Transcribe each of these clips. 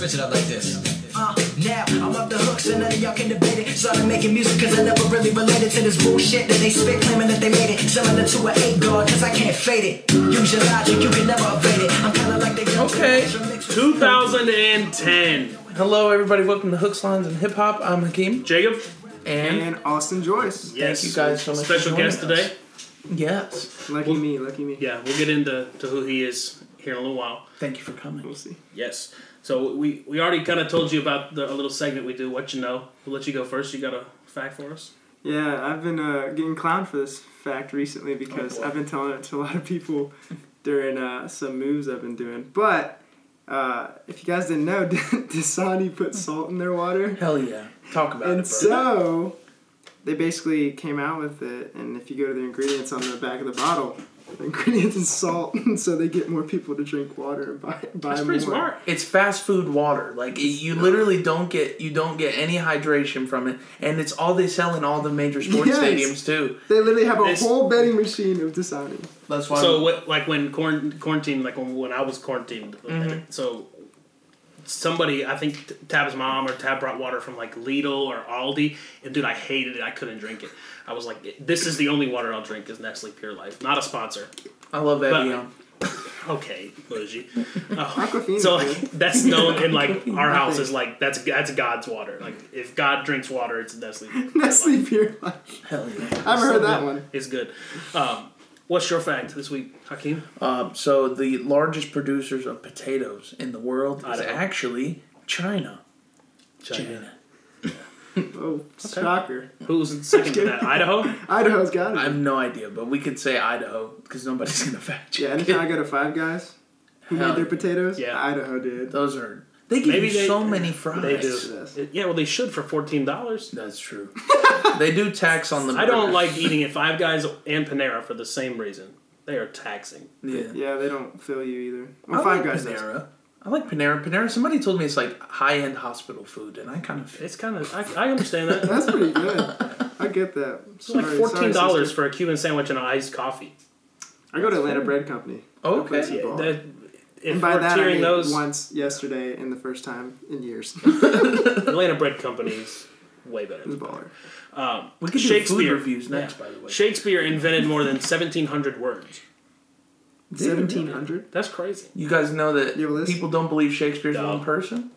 switch it up like this. Uh, now I'm off the hook, so none of y'all can debate it. Started making music cause I never really related to this bullshit that they spit, claiming that they made it. Similar to an eight guard, cause I can't fade it. Use your logic, you can never evade it. I'm kinda like the Okay. 2010. Hello, everybody. Welcome to Hooks, Lines, and Hip Hop. I'm Hakeem, Jacob, and, And Austin Joyce. yes. Thank you guys so much for Special joining guest us. today. yes, Lucky me, lucky me. Yeah, we'll get into to who he is here in a little while. thank you for coming. We'll see. Yes. So we we already kind of told you about the a little segment we do. What you know. We'll let you go first. You got a fact for us? Yeah, I've been uh, getting clowned for this fact recently because Oh. I've been telling it to a lot of people during uh, some moves I've been doing. But uh, if you guys didn't know, Dasani put salt in their water. Hell yeah, talk about And it, bro. so they basically came out with it. And if you go to the ingredients on the back of the bottle, the ingredients is salt. so they get more people to drink water and buy, buy That's more. pretty smart. it's fast food water. Like it, you literally don't get you don't get any hydration from it, and it's all they sell in all the major sports Yes. stadiums too. They literally have a This- whole betting machine of Dasani. That's why. So what, like when quarant- quarantine, like when, when I was quarantined, Mm-hmm. so somebody, I think Tab's mom or Tab brought water from like Lidl or Aldi, and dude, I hated it. I couldn't drink it. I was like, this is the only water I'll drink is Nestle Pure Life, not a sponsor. I love that. but- Evian. Okay, bougie. Oh. So like, that's known in like our house is like that's that's God's water. Like if God drinks water, it's Nestle. Nestle Pure Life. Hell yeah. I haven't heard that one. It's good. Um, what's your fact this week, Hakeem? Um, so the largest producers of potatoes in the world is Idaho. actually China. China. Oh, shocker. Who's second to that? Idaho. Idaho's got it. I have no idea, but we could say Idaho because nobody's gonna fact check. yeah, anytime I go to Five Guys, who Hell made their potatoes? Yeah. Idaho did. Those are they give Maybe you they- so many fries. They do. Yes. Yeah, well, they should for fourteen dollars. That's true. they do tax on the. I don't like eating at Five Guys and Panera for the same reason. They are taxing. Yeah. Yeah, they don't fill you either. I Well, Five like Guys does. Panera. I like Panera. Panera. Somebody told me it's like high end hospital food, and I kind of. It's kind of. I, I understand that. That's pretty good. I get that. It's like fourteen dollars for a Cuban sandwich and an iced coffee. I go to Atlanta Bread Company. Oh, place okay. Yeah, that, if And by we're that I mean those, once yesterday and the first time in years. Atlanta bread companies way better. It was baller. Um, We could do food Shakespeare reviews next, Yeah. by the way. Shakespeare invented more than seventeen hundred words. Seventeen hundred. That's crazy. You guys know that You have people don't believe Shakespeare's No. one person.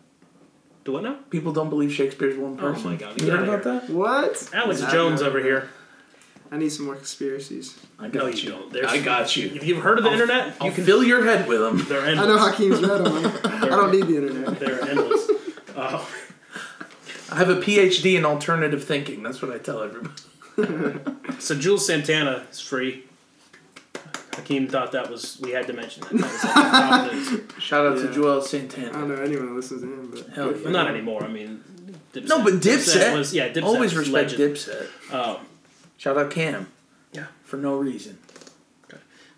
Do I know? People don't believe Shakespeare's one Oh person. my God, You get heard outta about that? What? Alex I've Jones never over here. I need some more conspiracies. I No, got you you. don't. There's- I got you. If you've heard of the I'll- internet, I'll you can. fill your head with them. They're endless. I know Hakeem's read them. I don't need the internet. They're endless. Uh, I have a PhD in alternative thinking. That's what I tell everybody. so Juelz Santana is free. Hakeem thought that was we had to mention that. that was like top news. Shout out Yeah. to Juelz Santana. I don't know anyone that listens to him, but Hell Well, not anymore. I mean, Dipset. No, but Dipset. was yeah. Dipset Always was respect legend. Dipset. Um, Shout out Cam. Yeah. For no reason.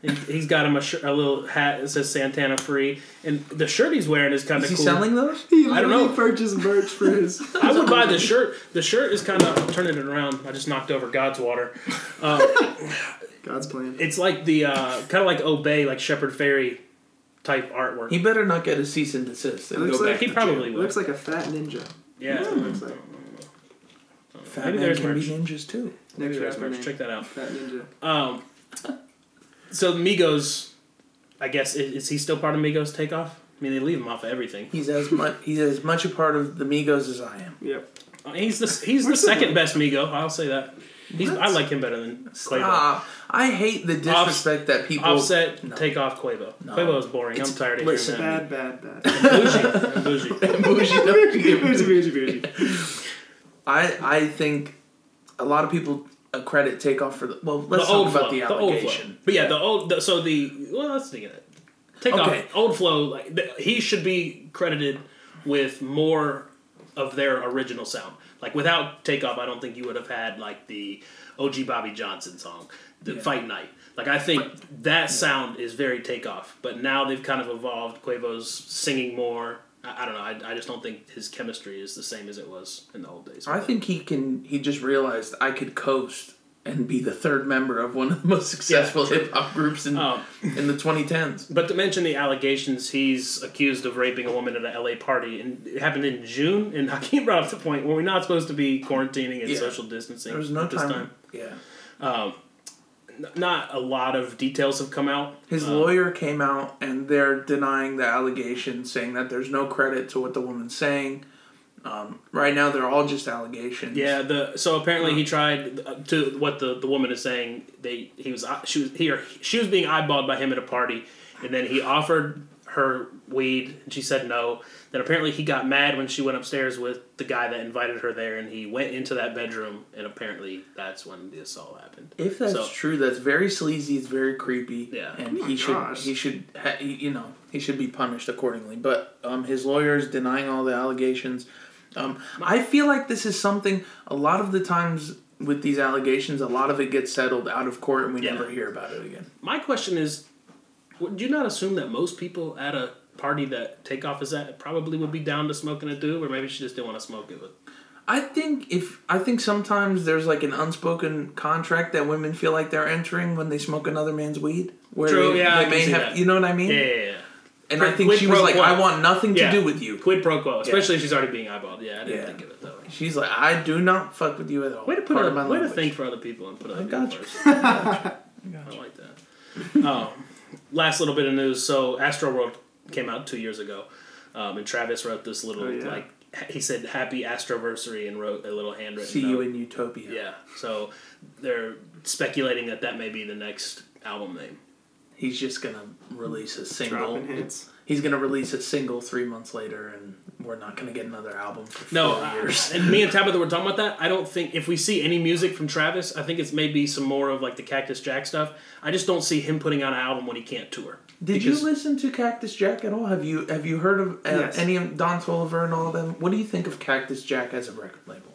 he- he's got him a, shirt, a little hat that says Santana free, and the shirt he's wearing is kind Is of he cool. selling those? he I don't literally know. purchased merch for his. I would buy the shirt. The shirt is kind of turning it around. I just knocked over God's water. Um, God's plan. it's like the uh, kind of like Obey, like Shepard Fairey type artwork. He better not get a cease and desist and It looks go like- back. he probably It will. looks like a fat ninja. yeah. That's what it looks like. jail. Fat Maybe there's can be merch. ninjas too. Maybe Next there's merch. Check that out. Fat ninja. Um, so Migos, I guess is, is he still part of Migos Takeoff? I mean, they leave him off of everything. He's as much he's as much a part of the Migos as I am. Yep. Uh, He's the he's the second best Migo. I'll say that. He's I like him better than Quavo. Stop. I hate the disrespect that people Offset, No. take off Quavo. No. Quavo is boring. It's- I'm tired of listen. hearing Bad, bad, bad. that. Bougie. I'm bougie. Bougie, bougie, bougie, bougie. I I think a lot of people uh, accredit takeoff for the well. Let's the talk old about flow. the The, old flow. But yeah, the old. The, so the well, let's think of it. Take Okay. off old flow. Like he should be credited with more of their original sound. Like without takeoff, I don't think you would have had like the OG Bobby Johnson song, the Yeah. Fight Night. Like I think that sound is very takeoff. But now they've kind of evolved. Quavo's singing more. I, I don't know. I, I just don't think his chemistry is the same as it was in the old days. I think he can. He just realized I could coast and be the third member of one of the most successful true. hip hop groups in Um, in the 2010s. But to mention the allegations, he's accused of raping a woman at a LA party, and it happened in June. And Hakeem brought up the point where we're not supposed to be quarantining and Yeah. social distancing. There was no at this time. Yeah. Um, not a lot of details have come out. His Um, lawyer came out and they're denying the allegations, saying that there's no credit to what the woman's saying. Um, right now, they're all just allegations. Yeah, the so apparently he tried uh, to what the, the woman is saying. They he was uh, she was he or she was being eyeballed by him at a party, and then he offered her weed and she said no. Then apparently he got mad when she went upstairs with the guy that invited her there, and he went into that bedroom, and apparently that's when the assault happened. If that's So- true, that's very sleazy. It's very creepy. Yeah. and Oh my he should he should ha- he- you know he should be punished accordingly. But um, his lawyer is denying all the allegations. Um, I feel like this is something a lot of the times with these allegations, a lot of it gets settled out of court, and we Yeah. never hear about it again. My question is, would you not assume that most people at a party that Takeoff is at probably would be down to smoking a doob, or maybe she just didn't want to smoke it? But I think if I think sometimes there's like an unspoken contract that women feel like they're entering when they smoke another man's weed. Where True, they, yeah, they may have that. you know what I mean? yeah, yeah, yeah. And I think quid she was pro like, quo. I want nothing to Yeah. do with you. Quid pro quo, especially if she's already being eyeballed. Yeah, I didn't Yeah. think of it that way. She's like, I do not fuck with you at all. Way to put Part of my way to language. think for other people and put other I people got you. first. I like that. um, last little bit of news. So Astro World came out two years ago, um, and Travis wrote this little Oh, yeah. like he said "Happy Astroversary" and wrote a little handwritten. See you note. in Utopia. Yeah. So they're speculating that that may be the next album name. He's just gonna release a single. Dropping hits. He's gonna release a single three months later, and we're not gonna get another album for No, four uh, years. and me and Tabitha were talking about that. I don't think if we see any music from Travis, I think it's maybe some more of like the Cactus Jack stuff. I just don't see him putting out an album when he can't tour. Did because- you listen to Cactus Jack at all? Have you have you heard of uh, Yes. any of Don Toliver and all of them? What do you think of Cactus Jack as a record label?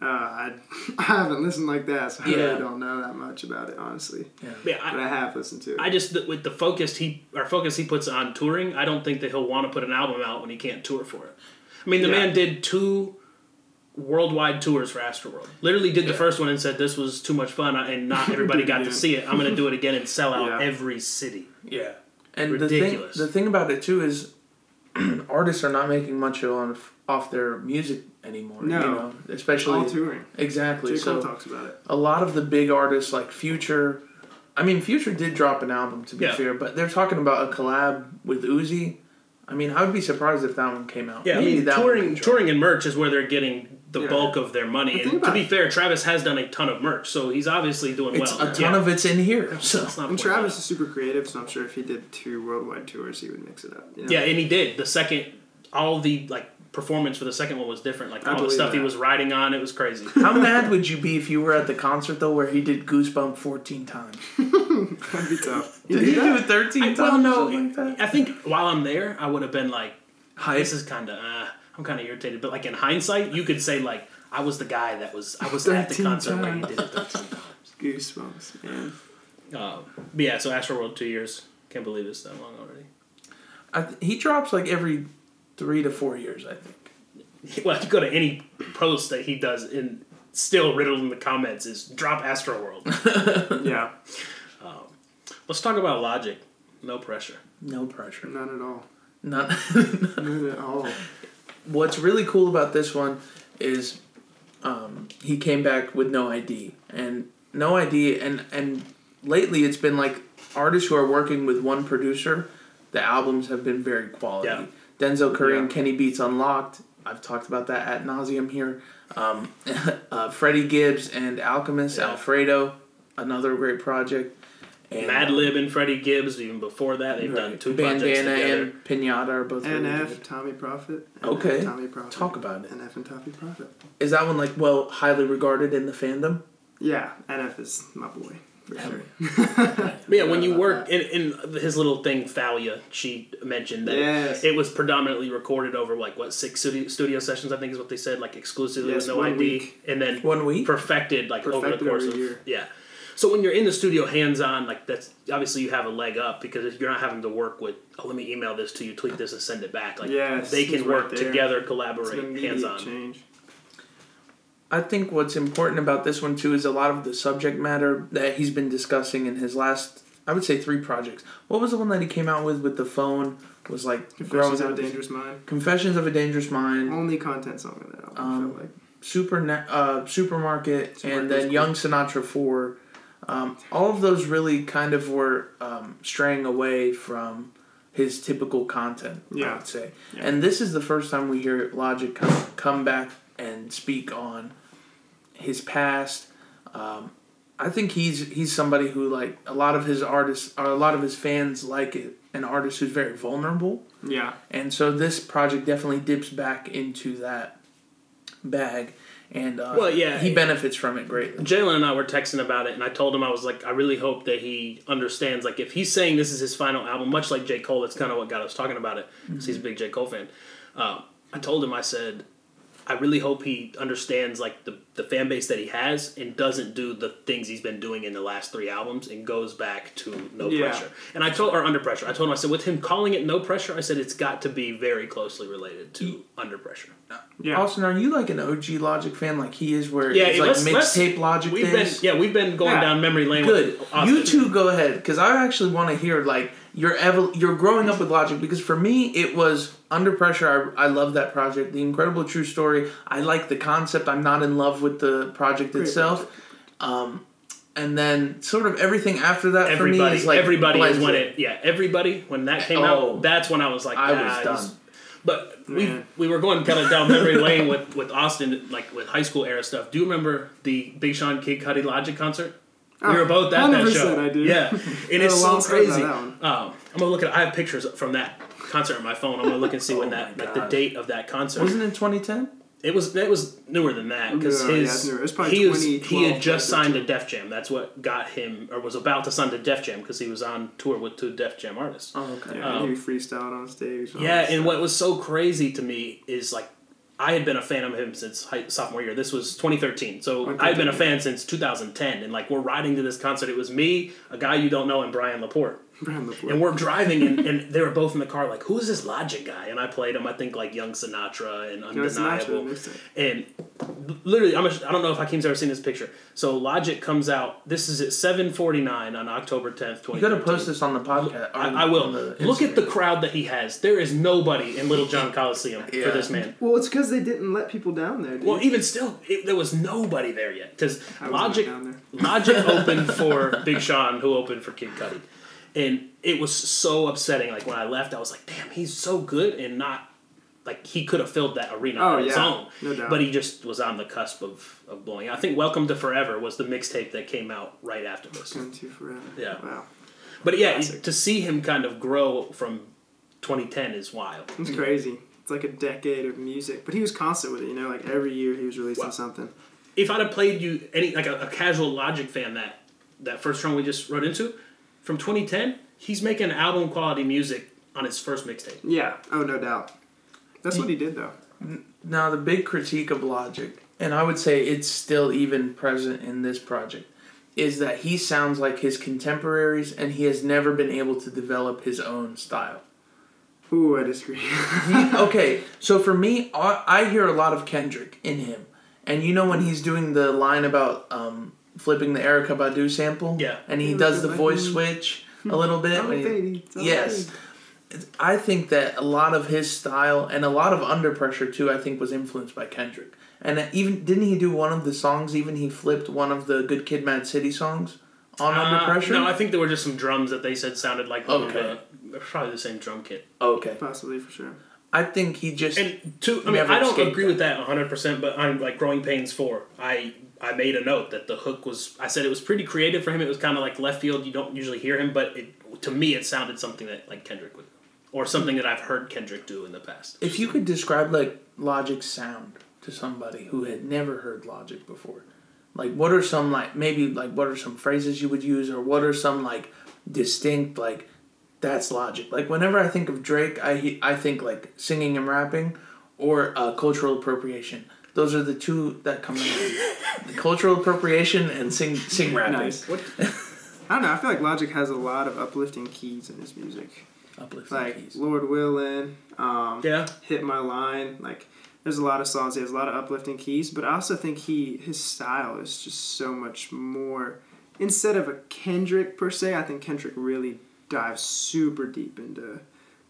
Uh, I, I haven't listened like that, so I Yeah. really don't know that much about it, honestly. Yeah, But I, I have listened to it. I just with the focus he or focus he puts on touring, I don't think that he'll want to put an album out when he can't tour for it. I mean, the Yeah. man did two worldwide tours for Astroworld. Literally did the Yeah. first one and said this was too much fun and not everybody got to see it. I'm going to do it again and sell out Yeah. every city. Yeah, and Ridiculous. The thing, the thing about it too is, artists are not making much on off their music anymore. No. you know, especially all touring. exactly. J. so Cole talks about it. a lot of the big artists like Future. I mean, Future did drop an album to be Yeah. fair, but they're talking about a collab with Uzi. I mean, I would be surprised if that one came out. Yeah, I mean, that touring touring and merch is where they're getting the Yeah. bulk of their money. And to be it. fair, Travis has done a ton of merch, so he's obviously doing It's well. a ton Yeah. of it's in here. So Let's not And point Travis is super creative, so I'm sure if he did two worldwide tours, he would mix it up. you know? Yeah, and he did. The second, all the like performance for the second one was different. Like I all the believe stuff he was riding on, it was crazy. how mad would you be if you were at the concert though, where he did Goosebump fourteen times? That'd be tough. Did he do it thirteen I, times? well, no, like that? I think while I'm there, I would have been like, Hype. this is kind of, uh, I'm kind of irritated. But like in hindsight, you could say like, I was the guy that was, I was at the 13 concert where he times. did it 13 times. Goosebumps, man. Um, but yeah, so Astroworld two years. Can't believe it's that long already. I th- he drops like every three to four years, I think. Well, if you go to any post that he does, and still riddled in the comments is drop Astroworld. Yeah, Let's talk about Logic. No pressure. No pressure. none at all. Not. None at all. What's really cool about this one is um, he came back with no ID and no ID and and lately it's been like artists who are working with one producer. The albums have been very quality. Yeah. Denzel Curry and Kenny Beats Unlocked. I've talked about that at nauseum here. Um, uh, Freddie Gibbs and Alchemist Yeah. Alfredo, another great project. And, Madlib and Freddie Gibbs. Even before that, they've done Right. two projects together. and Pinata are both really NF, good. Tommee Profitt. Okay. Tommee Profitt. Talk about it. NF and Tommee Profitt. Is that one like well highly regarded in the fandom? Yeah, NF is my boy. For sure. Yeah, when you work in, in his little thing, Thalia, she mentioned that Yes. it was predominantly recorded over like what six studio, studio sessions, I think is what they said, like exclusively Yes, with no ID, week. and then One week. perfected like over the course of year. yeah. So when you're in the studio hands on, like that's obviously you have a leg up because if you're not having to work with, oh, let me email this to you, tweak this, and send it back. Like Yes, they can work right together, collaborate, hands on. change. I think what's important about this one too is a lot of the subject matter that he's been discussing in his last, I would say, three projects. What was the one that he came out with with the phone? Was like Confessions of a Dangerous Mind. Confessions of a Dangerous Mind, Only content song of that album. I Um, felt like. Super ne- uh, Supermarket, and then was Young Sinatra Four. Um, all of those really kind of were um, straying away from his typical content. I would say, Yeah. and this is the first time we hear Logic come come back and speak on his past. Um, I think he's he's somebody who like a lot of his artists or a lot of his fans like it, an artist who's very vulnerable. Yeah. And so this project definitely dips back into that bag, and uh, Well, yeah. he benefits from it greatly. Jalen and I were texting about it, and I told him I was like, I really hope that he understands. Like, if he's saying this is his final album, much like J. Cole, that's kind of what got us talking about it, because he's a big J. Cole fan. Uh, I told him, I said, I really hope he understands like the, the fan base that he has and doesn't do the things he's been doing in the last three albums and goes back to no Yeah. pressure. And I told or under pressure. I told him I said with him calling it no pressure, I said it's got to be very closely related to under pressure. Yeah. Austin, are you like an OG Logic fan, like he is, where Yeah, it's like let's- let's- mixtape Logic We've been yeah, we've been going Yeah. down memory lane. Good. With You two go ahead because I actually want to hear like your evol- your growing up with Logic because for me it was Under Pressure. I, I love that project. The Incredible True Story. I like the concept. I'm not in love with the project Great itself. Um, and then sort of everything after that for me everybody, is like everybody is when it. it. Yeah, everybody when that came Oh. out. That's when I was like, I was "Ah, done. he's-" But we we were going kind of down memory lane with with Austin, like with high school era stuff. Do you remember the Big Sean Kid Cudi Logic concert? We Oh, were both at that 100% show. I do. Yeah, and it's so long story about crazy. Um. I'm gonna look at. I have pictures from that concert on my phone. I'm gonna look and see when Oh that my like the date of that concert. Wasn't it 2010? It was it was newer than that because Yeah, yeah, his. It was probably he was he had just signed to Def Jam. That's what got him or was about to sign to Def Jam because he was on tour with two Def Jam artists. Oh, okay. Yeah, um, he freestyled on stage. Yeah, and stuff. what was so crazy to me is like I had been a fan of him since high, sophomore year. This was 2013, so I had been a fan since 2010. And like we're riding to this concert. It was me, a guy you don't know, and Brian Laporte. Brand Laporte. And we're driving, and, and they were both in the car. Like, who is this Logic guy? And I played him. I think like Young Sinatra and Young Sinatra Undeniable. And literally, I'm a, I don't know if Hakeem's ever seen this picture. So Logic comes out. This is at 7:49 on October 10th, 2013. You got to post this on the podcast. I, on- I will. Look at the crowd that he has. There is nobody in Littlejohn Coliseum Yeah. for this man. Well, it's because they didn't let people down there. Dude. Well, even still, it, there was nobody there yet because Logic. Logic opened for Big Sean, who opened for Kid Cudi, and it was so upsetting. Like when I left, I was like, "Damn, he's so good," and not like he could have filled that arena Oh, on his yeah. own. No doubt. But he just was on the cusp of, of blowing. out. I think "Welcome to Forever" was the mixtape that came out right after this. Going to forever. Yeah. Wow. But yeah, Classic. to see him kind of grow from 2010 is wild. It's crazy. It's like a decade of music, but he was constant with it. You know, like every year he was releasing Wow. something. if I'd have played you any like a, a casual Logic fan that that first song we just wrote into from 2010, he's making album quality music on his first mixtape. Yeah. Oh, no doubt. That's what he did though. Now, the big critique of Logic, and I would say it's still even present in this project, is that he sounds like his contemporaries and he has never been able to develop his own style. Ooh, I disagree. okay, so for me, I, I hear a lot of Kendrick in him. And you know when he's doing the line about um, flipping the Erykah Badu sample? Yeah. And he does the voice switch a little bit. Oh, when he- baby, it's all yes. I think that a lot of his style and a lot of Under Pressure too, I think was influenced by Kendrick. And even didn't he do one of the songs? Even he flipped one of the Good Kid, Mad City songs on Under Uh, Pressure. No, I think there were just some drums that they said sounded like one Okay. the- probably the same drum kit. okay, Possibly for sure. I think he just And two, I mean, I don't agree that. with that 100, percent but on like Growing Pains four, I I made a note that the hook was. I said it was pretty creative for him. It was kind of like left field. You don't usually hear him, but it, to me, it sounded something that like Kendrick would, or something that I've heard Kendrick do in the past. If you could describe like Logic's sound to somebody who had never heard Logic before, like what are some like maybe like what are some phrases you would use or what are some like distinct like that's Logic. Like whenever I think of Drake, I I think like singing and rapping or uh, cultural appropriation. Those are the two that come to mind. cultural appropriation and sing sing rapping. Nice. I don't know. I feel like Logic has a lot of uplifting keys in his music. Uplifting Like keys. Lord Willin, um, Yeah, Hit My Line. Like, There's a lot of songs. He has a lot of uplifting keys, but I also think he his style is just so much more. Instead of a Kendrick per se, I think Kendrick really dives super deep into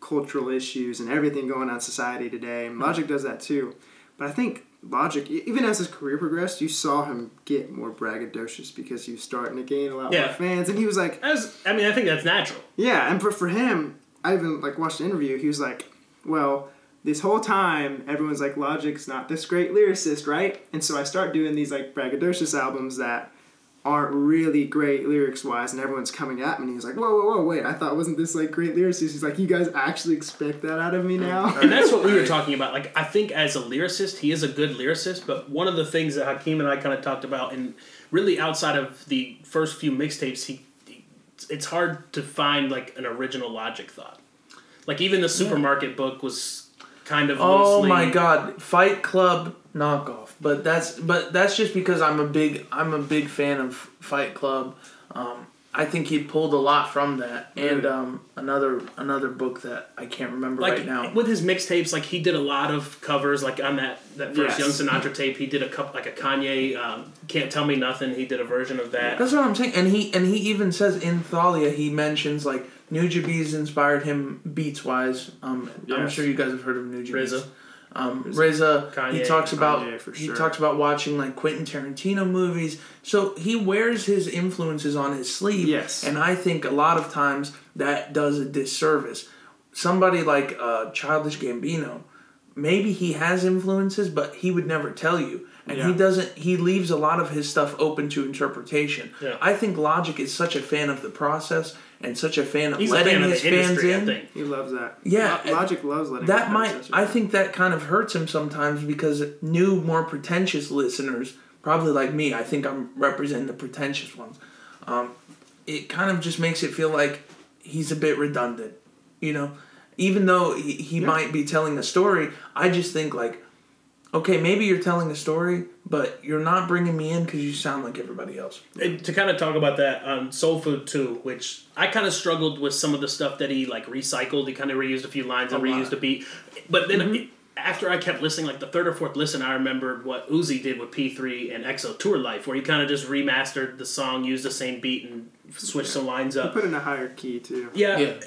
cultural issues and everything going on in society today. And Logic does that too, but I think Logic, even as his career progressed, you saw him get more braggadocious because he was starting to gain a lot Yeah. more fans, and he was like, As I mean, I think that's natural. yeah, and for, for him, I even like watched the interview. He was like, "Well, this whole time, everyone's like, Logic's not this great lyricist, right?" And so I start doing these like braggadocious albums that aren't really great lyrics wise, and everyone's coming at me. And he was like, "Whoa, whoa, whoa, wait! I thought wasn't this like great lyricist?" He's like, "You guys actually expect that out of me now?" And that's what we were talking about. Like, I think as a lyricist, he is a good lyricist, but one of the things that Hakeem and I kind of talked about, and really outside of the first few mixtapes, he, he it's hard to find like an original logic thought. Like, even the supermarket book was kind of Oh loosely. my god, Fight Club knockoff. But that's but that's just because I'm a big I'm a big fan of Fight Club. Um, I think he pulled a lot from that, and um, another another book that I can't remember Like right now. with his mixtapes, like he did a lot of covers. Like on that that first Yes. Young Sinatra tape, he did a couple like a Kanye um, "Can't Tell Me Nothing." He did a version of that. That's what I'm saying, and he and he even says in Thalia he mentions like Nujabes inspired him beats wise. Um, I'm sure you guys have heard of New Nujabes. RZA. Um, RZA, he talks about Kanye, for he talks about watching like Quentin Tarantino movies. So he wears his influences on his sleeve. Yes. and I think a lot of times that does a disservice. Somebody like uh, Childish Gambino, maybe he has influences, but he would never tell you. And he doesn't. He leaves a lot of his stuff open to interpretation. Yeah. I think Logic is such a fan of the process and such a fan of He's a letting fan his the fans industry, in I think. he loves that. Yeah, Lo- Logic loves letting that might fans i think that kind of hurts him sometimes because new more pretentious listeners probably like me i think i'm representing the pretentious ones um, it kind of just makes it feel like he's a bit redundant you know even though he, he Yeah. might be telling a story i just think like okay maybe you're telling a story but you're not bringing me in because you sound like everybody else And to kind of talk about that on Soul Food too, which I kind of struggled with some of the stuff that he like recycled. He kind of reused a few lines and A lot. reused a beat, but then mm-hmm. it- after I kept listening, like the third or fourth listen, I remembered what Uzi did with P3 and XO Tour Llif3, where he kind of just remastered the song, used the same beat, and switched some lines He up. put in a higher key too. Yeah, yeah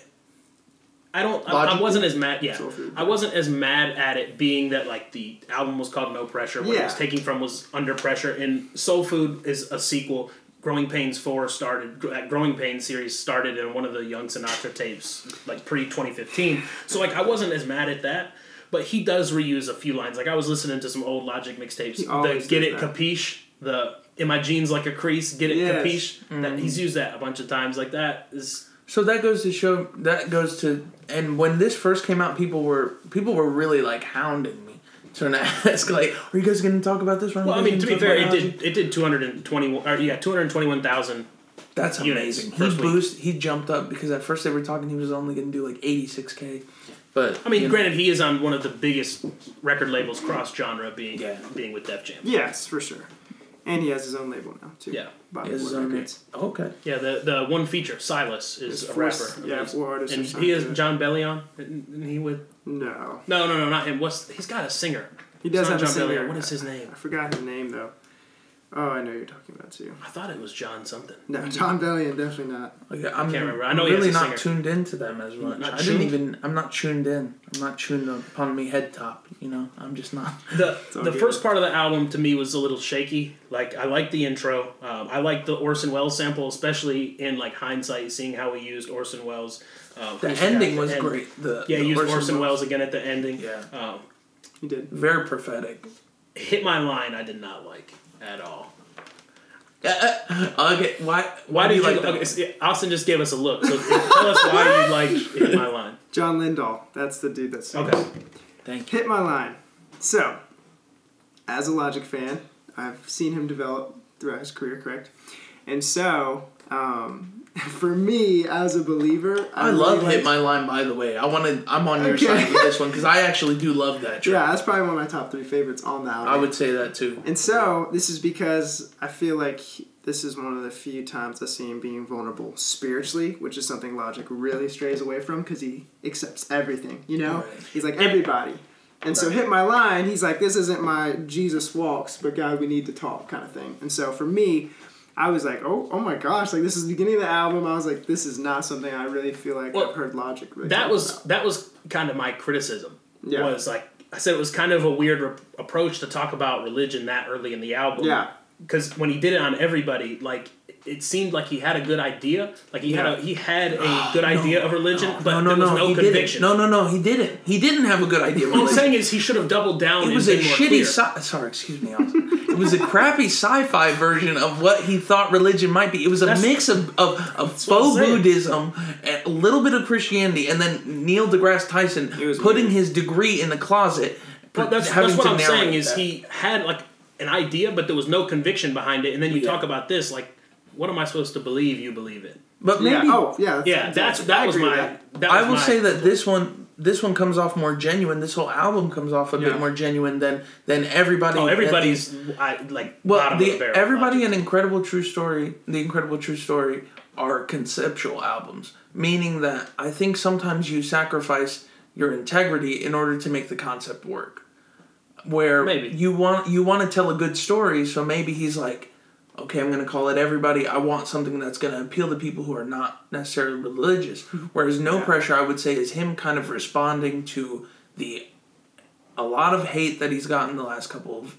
I don't. I, I wasn't as mad. Yeah, I wasn't as mad at it being that like the album was called No Pressure. What it was taking from was Under Pressure, and Soul Food is a sequel. Growing Pains Four started. That uh, Growing Pains series started in one of the Young Sinatra tapes, like pre twenty fifteen. So like I wasn't as mad at that. But he does reuse a few lines. Like I was listening to some old Logic mixtapes. The Get It that. Capiche. The In My Jeans Like a Crease. Get It Yes. Capiche. That he's used that a bunch of times. Like that is So that goes to show that goes to and when this first came out, people were people were really like hounding me to ask like, "Are you guys going to talk about this?" Are you Well, I mean, gonna be fair, it did it did two hundred and twenty or yeah two hundred twenty one thousand. That's amazing. He boost he jumped up because at first they were talking he was only going to do like eighty six k, but I mean, you know, granted, he is on one of the biggest record labels cross genre, being Yeah. being with Def Jam. Yes, for sure. And he has his own label now too. Yeah. Body his Blow own Records. Oh, okay. Yeah, the the one feature Silas is There's a four- rapper. yeah, four artists and he is. Jon Bellion. And he would No, no no no not him. What's he's got a singer. he does It's not have a John singer. Bellion. What is his name? I forgot his name though. Oh, I know you're talking about too. I thought it was John something. No, Jon Bellion, definitely not. Like, I'm can't remember. I know he has really not singer. tuned into them as much. Not I tuned? didn't even. I'm not tuned in. I'm not tuned upon me head top. You know, I'm just not. The the good. first part of the album to me was a little shaky. Like I like the intro. Um, I like the Orson Welles sample, especially in like hindsight, seeing how he used Orson Welles. Um, The ending was end. great. The Yeah, the he used Orson, Welles again at the ending. Yeah. Um, He did. Very prophetic. hit my line. I did not like at all. okay, why? Why did you like like? that? Okay, so, Austin just gave us a look. So tell us why you like hit my line. John Lindahl. That's the dude that's Okay. Thank you. Hit my line. So, as a Logic fan, I've seen him develop throughout his career, correct? And so, um, for me as a believer, I really love liked- hit my line. By the way, I want to. I'm on your Okay. side with this one because I actually do love that track. Yeah, that's probably one of my top three favorites on album. I would say that too. And so, this is because I feel like this is one of the few times I see him being vulnerable spiritually, which is something Logic really strays away from because he accepts everything, you know? Right. He's like, everybody. And so hit my line, he's like, this isn't my Jesus walks, but God, we need to talk kind of thing. And so for me, I was like, oh, oh my gosh, like this is the beginning of the album. I was like, this is not something I really feel like Well, I've heard Logic really that was about. that was kind of my criticism. Yeah. Was like I said, it was kind of a weird re- approach to talk about religion that early in the album. Yeah. Because when he did it on everybody, like it seemed like he had a good idea. Like he had a he had a good idea of religion, but no, no, there was no, no, conviction. didn't. No, no, no, he didn't. He didn't have a good idea. of What I'm saying is he should have doubled down. It was a shitty sci- sorry, excuse me. It was a crappy sci-fi version of what he thought religion might be. It was a That's- mix of, of, of faux Buddhism, and a little bit of Christianity, and then Neil deGrasse Tyson putting weird. his degree in the closet. Well, that's, that's what I'm saying is he had like an idea, but there was no conviction behind it. And then you Yeah. talk about this, like, what am I supposed to believe? You believe it? But maybe yeah. Oh, yeah. Yeah, that's exactly- that was my. that. That I will my- say that this one this one comes off more genuine. This whole album comes off a Yeah. bit more genuine than than everybody. Oh, at the- everybody's I, like Well, bottom of the, the everybody Logic. in Incredible True Story, the Incredible True Story, are conceptual albums, meaning that I think sometimes you sacrifice your integrity in order to make the concept work. Where Maybe. you want you want to tell a good story, so maybe he's like, okay, I'm going to call it everybody. I want something that's going to appeal to people who are not necessarily religious. Mm-hmm. Whereas No Yeah. Pressure, I would say, is him kind of responding to the a lot of hate that he's gotten the last couple of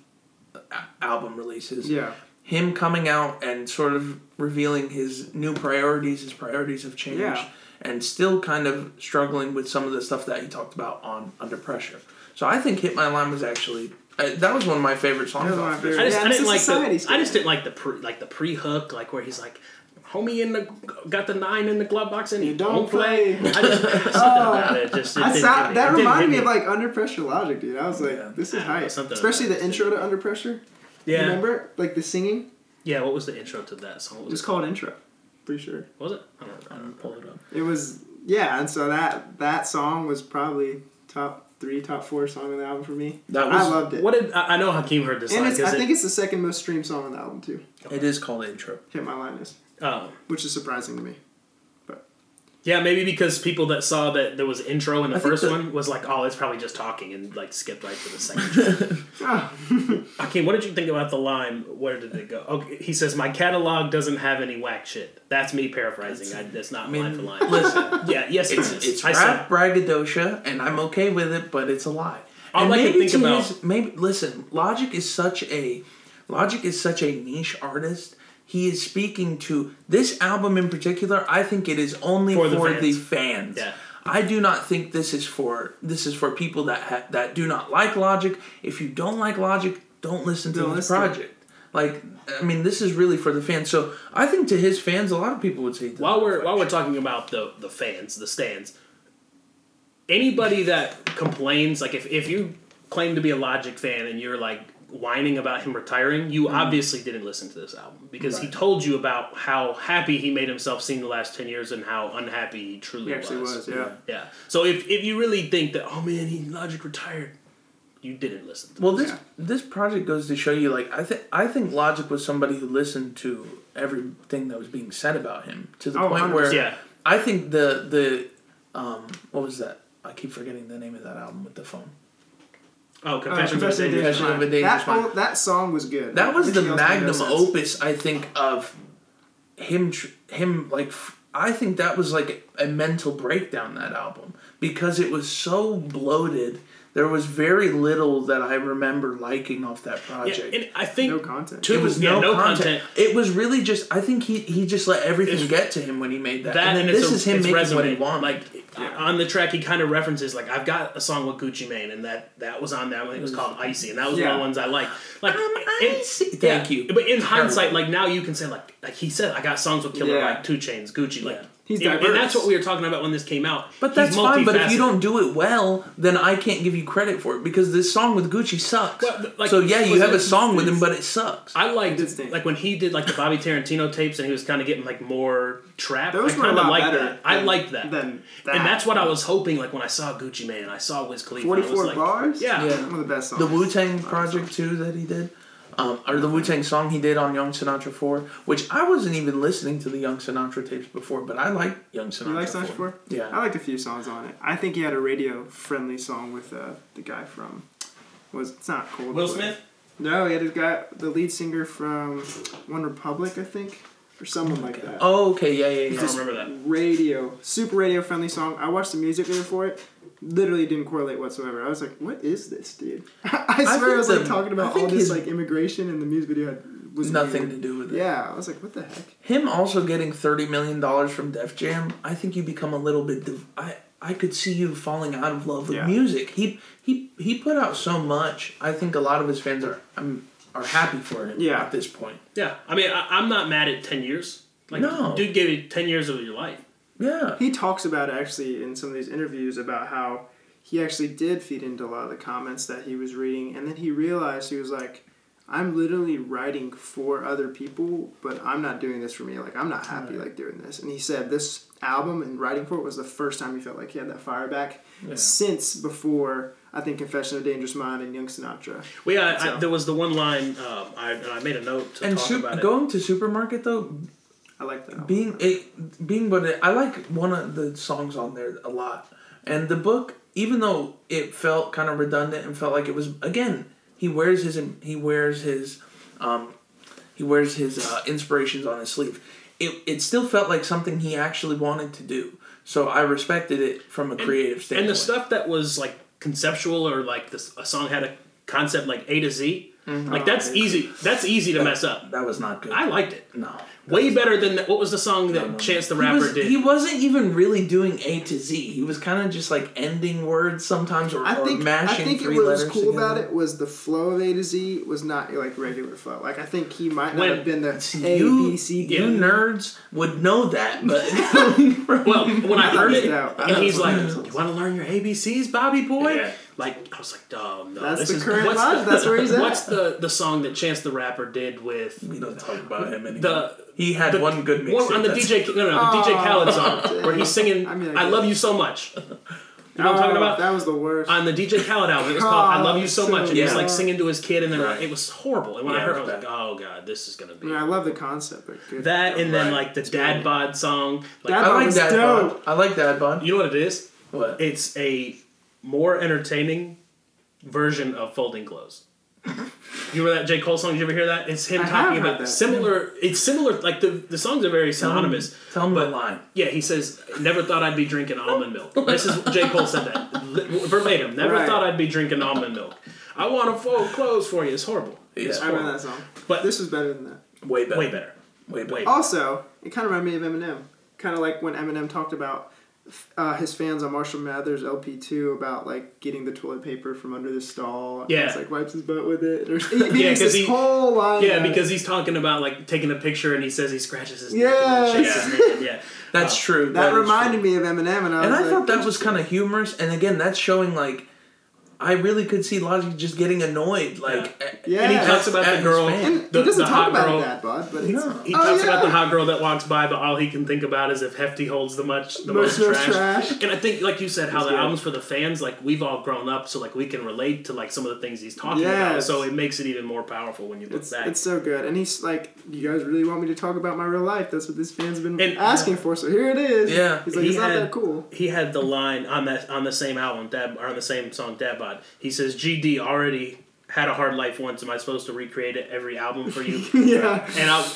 uh, album releases Yeah. him coming out and sort of revealing his new priorities. His priorities have changed, Yeah. and still kind of struggling with some of the stuff that he talked about on Under Pressure. So I think "Hit My Line" was actually uh, that was one of my favorite songs. That was one of off my this. I just, Yeah, I didn't like society the, I just didn't like the pre, like the pre hook, like where he's like, "Homie in the got the nine in the glove box and he You don't don't play." play. I just something about it just. It saw, me. that It reminded hit me of like Under Pressure Logic, dude. I was like, Yeah. this is I know, hype. something Especially the intro to Under Pressure. yeah, Remember? Like the singing? yeah. What was the intro to that song? What It was was it? called Intro. Pretty sure. Was it? I don't I'm know. pull it up. It was yeah, and so that that song was probably top three, top four song on the album for me. That I loved it. What did I, I know? Hakeem heard this and line I because think it. it's the second most streamed song on the album too. It is called Intro. Hit my line is, Oh. which is surprising to me. Yeah, maybe because people that saw that there was intro in the I first the- one was like, oh, it's probably just talking and like skipped right to the second. Oh, Hakeem, what did you think about the line? Where did it go? Okay, he says, "My catalog doesn't have any whack shit." That's me paraphrasing. I, that's not I mean, line for line. listen, yeah, yes, it it's is. it's rap braggadocio, and I'm okay with it, but it's a lie. All and I can maybe think to about- his, maybe listen, Logic is such a Logic is such a niche artist. He is speaking to this album in particular. I think it is only For for, the the, fans. fans. Yeah. I do not think this is for this is for people that ha- that do not like Logic. If you don't like Logic, don't listen to Don't this listen project. Like, I mean, this is really for the fans. So I think to his fans, a lot of people would say. it while we're while we're talking about the the fans, the stands. Anybody that complains, like if if you claim to be a Logic fan and you're like whining about him retiring, you obviously didn't listen to this album because he told you about how happy he made himself seeing the last ten years and how unhappy he truly he actually was, yeah. Yeah. So if, if you really think that, oh man, he Logic retired, you didn't listen. To Well, this. this this project goes to show you, like I think I think Logic was somebody who listened to everything that was being said about him to the Oh, point where 100%. Yeah. I think the the um what was that? I keep forgetting the name of that album with the phone. Oh, Uh, Confession of a Confession of a Dangerous Confession of Mind. a Dangerous that, Mind. that song was good. That was the Everything else no magnum sense. opus, I think, of him. Tr- him like f- I think that was like a mental breakdown that album because it was so bloated. There was very little that I remember liking off that Yeah, project. and I think No content. Two, it was yeah, no, no content. It was really just. I think he he just let everything It's- get to him when he made that. that and and, then it's this a, is him it's making what he resonant. wanted. Like on the track, he kind of references like I've got a song with Gucci Mane, and that that was on that one. It was mm. called Icy, and that was one of the ones I like. Like I'm it- icy. yeah, Thank you. But in hindsight, like now you can say like like he said, I got songs with Killer Yeah. Mike, 2 Chainz, Gucci, like. Yeah. He's and, and that's what we were talking about when this came out. But that's fine. But if you don't do it well, then I can't give you credit for it because this song with Gucci sucks. Well, like, so yeah, you have a song with him, but it sucks. I liked Did stink. like when he did like the Bobby Tarantino tapes and he was kind of getting like more trap. Those I were a kind of lot liked better that. I liked that. than that. And that's what I was hoping. Like when I saw Gucci Mane, I saw Wiz Khalifa. 44 like, bars? Yeah. Yeah. One of the best songs. the Wu Tang project too that he did. Um, or the Wu Tang song he did on Young Sinatra 4, which I wasn't even listening to the Young Sinatra tapes before, but I like Young Sinatra. You like 4. Sinatra 4? Yeah. I liked a few songs on it. I think he had a radio friendly song with uh, the guy from was it's not Coldplay. Will Smith. No, he had a guy, the lead singer from One Republic, I think, or someone like that. Oh, okay, yeah, yeah, I yeah. don't remember that. radio, super radio friendly song. I watched the music video for it. Literally didn't correlate whatsoever. I was like, "What is this, dude?" I swear I, think was like talking about all this like immigration, and the music video had, was Nothing weird. to do with it. Yeah, I was like, "What the heck?" Him also getting $30 million from Def Jam, I think you become a little bit. Div- I, I could see you falling out of love with Yeah. music. He, he, he put out so much. I think a lot of his fans are um, are happy for him Yeah. at this point. Yeah, I mean, I, I'm not mad at ten years. Like, No. dude gave you ten years of your life. Yeah. He talks about actually in some of these interviews about how he actually did feed into a lot of the comments that he was reading, and then he realized he was like, "I'm literally writing for other people, but I'm not doing this for me. Like, I'm not happy like doing this." And he said this album and writing for it was the first time he felt like he had that fire back Yeah. since before I think Confession of a Dangerous Mind and Young Sinatra. Well, yeah, I, So- there was the one line um, I, I made a note to And talk su- about it. going to supermarket though, I like that. album. being it being but it, I like one of the songs on there a lot, and the book even though it felt kind of redundant and felt like it was again he wears his he wears his um, he wears his uh, inspirations on his sleeve. It it still felt like something he actually wanted to do. So I respected it from a creative standpoint. and the stuff that was like conceptual or like this a song had a concept like A to Z. Mm-hmm. Like that's Oh, easy. That's easy to mess up. that was not good. I liked it. no. Way better than what was the song that Chance the He Rapper was, did? he wasn't even really doing A to Z. He was kind of just like ending words sometimes or, I or think I think three what was letters cool about it was the flow of A to Z was not like regular flow. Like I think he might not When- have been the See, A you, B C D. you nerds would know that, but well, when I heard it, Yeah, and he's like, "You want to learn your ABCs, Bobby boy?" Yeah. Like I was like, "Oh no, That's this the is current what's vibe. The, That's where he's at. What's the the song that Chance the Rapper did with we don't talk about him anymore. the he had the- one good mixtape. one on the DJ no no the DJ Oh, Khaled song dang. where he's singing I mean, I, I love you so much. You know what I'm talking Oh, about? That was the worst. on the DJ Khaled album. It was called "I Love You So Oh, Much," and he's so like singing to his kid, and then Right. it was horrible. And when I heard, it, it I was was like, "Oh god, this is gonna I be mean, I love the concept, but good. that." And then like the Dad Bod song. Like, Dad I Bod like was that dope. bond. I like that bond. you know what it is? What? It's a more entertaining version of folding clothes. You remember that J Cole song? Did you ever hear that? It's him I talking about that. similar. It's similar. Like the the songs are very Tell him- synonymous. Tell him the line. Yeah, he says, "Never thought I'd be drinking almond milk." This is J Cole said that verbatim. Never Right. thought I'd be drinking almond milk. I want to fold clothes for you. It's horrible. It's Yeah. I remember that song. But- this was better than that. Way better. Way better. Way better. Also, it kind of reminded me of Eminem. Kind of like when Eminem talked about uh, his fans on Marshall Mathers LP two about like getting the toilet paper from under the stall. and Yeah. it's like wipes his butt with it. Or, he Yeah, makes 'cause this he- whole line. Yeah, out it. because he's talking about like taking a picture and he says he scratches his neck Yes. and then shakes his neck. and- Yeah. That's Uh, true. That reminded true. me of Eminem, and I And was I like, thought that was kind of humorous. And again, that's showing like. I really could see Logic just getting annoyed, like, at- Yeah. And he talks about the girl. And the, he doesn't the talk hot about girl. that bad, but it's, No. He Oh, talks about the hot girl that walks by, but all he can think about is if Hefty holds the much the most, Most- most trash. trash. And I think, like you said, how That's the good. album's for the fans. Like we've all grown up, so like we can relate to like some of the things he's talking about. So it makes it even more powerful when you look It's, back. it's so good, and he's like, "You guys really want me to talk about my real life? That's what this fan's been And- asking for. So here it is." Yeah. he's like, He "It's not had- that cool." he had the line on that on the same album, Dab, or on the same song, Dad Bod. He says, "GD already had a hard life once. Am I supposed to recreate it every album for you?" yeah, and I,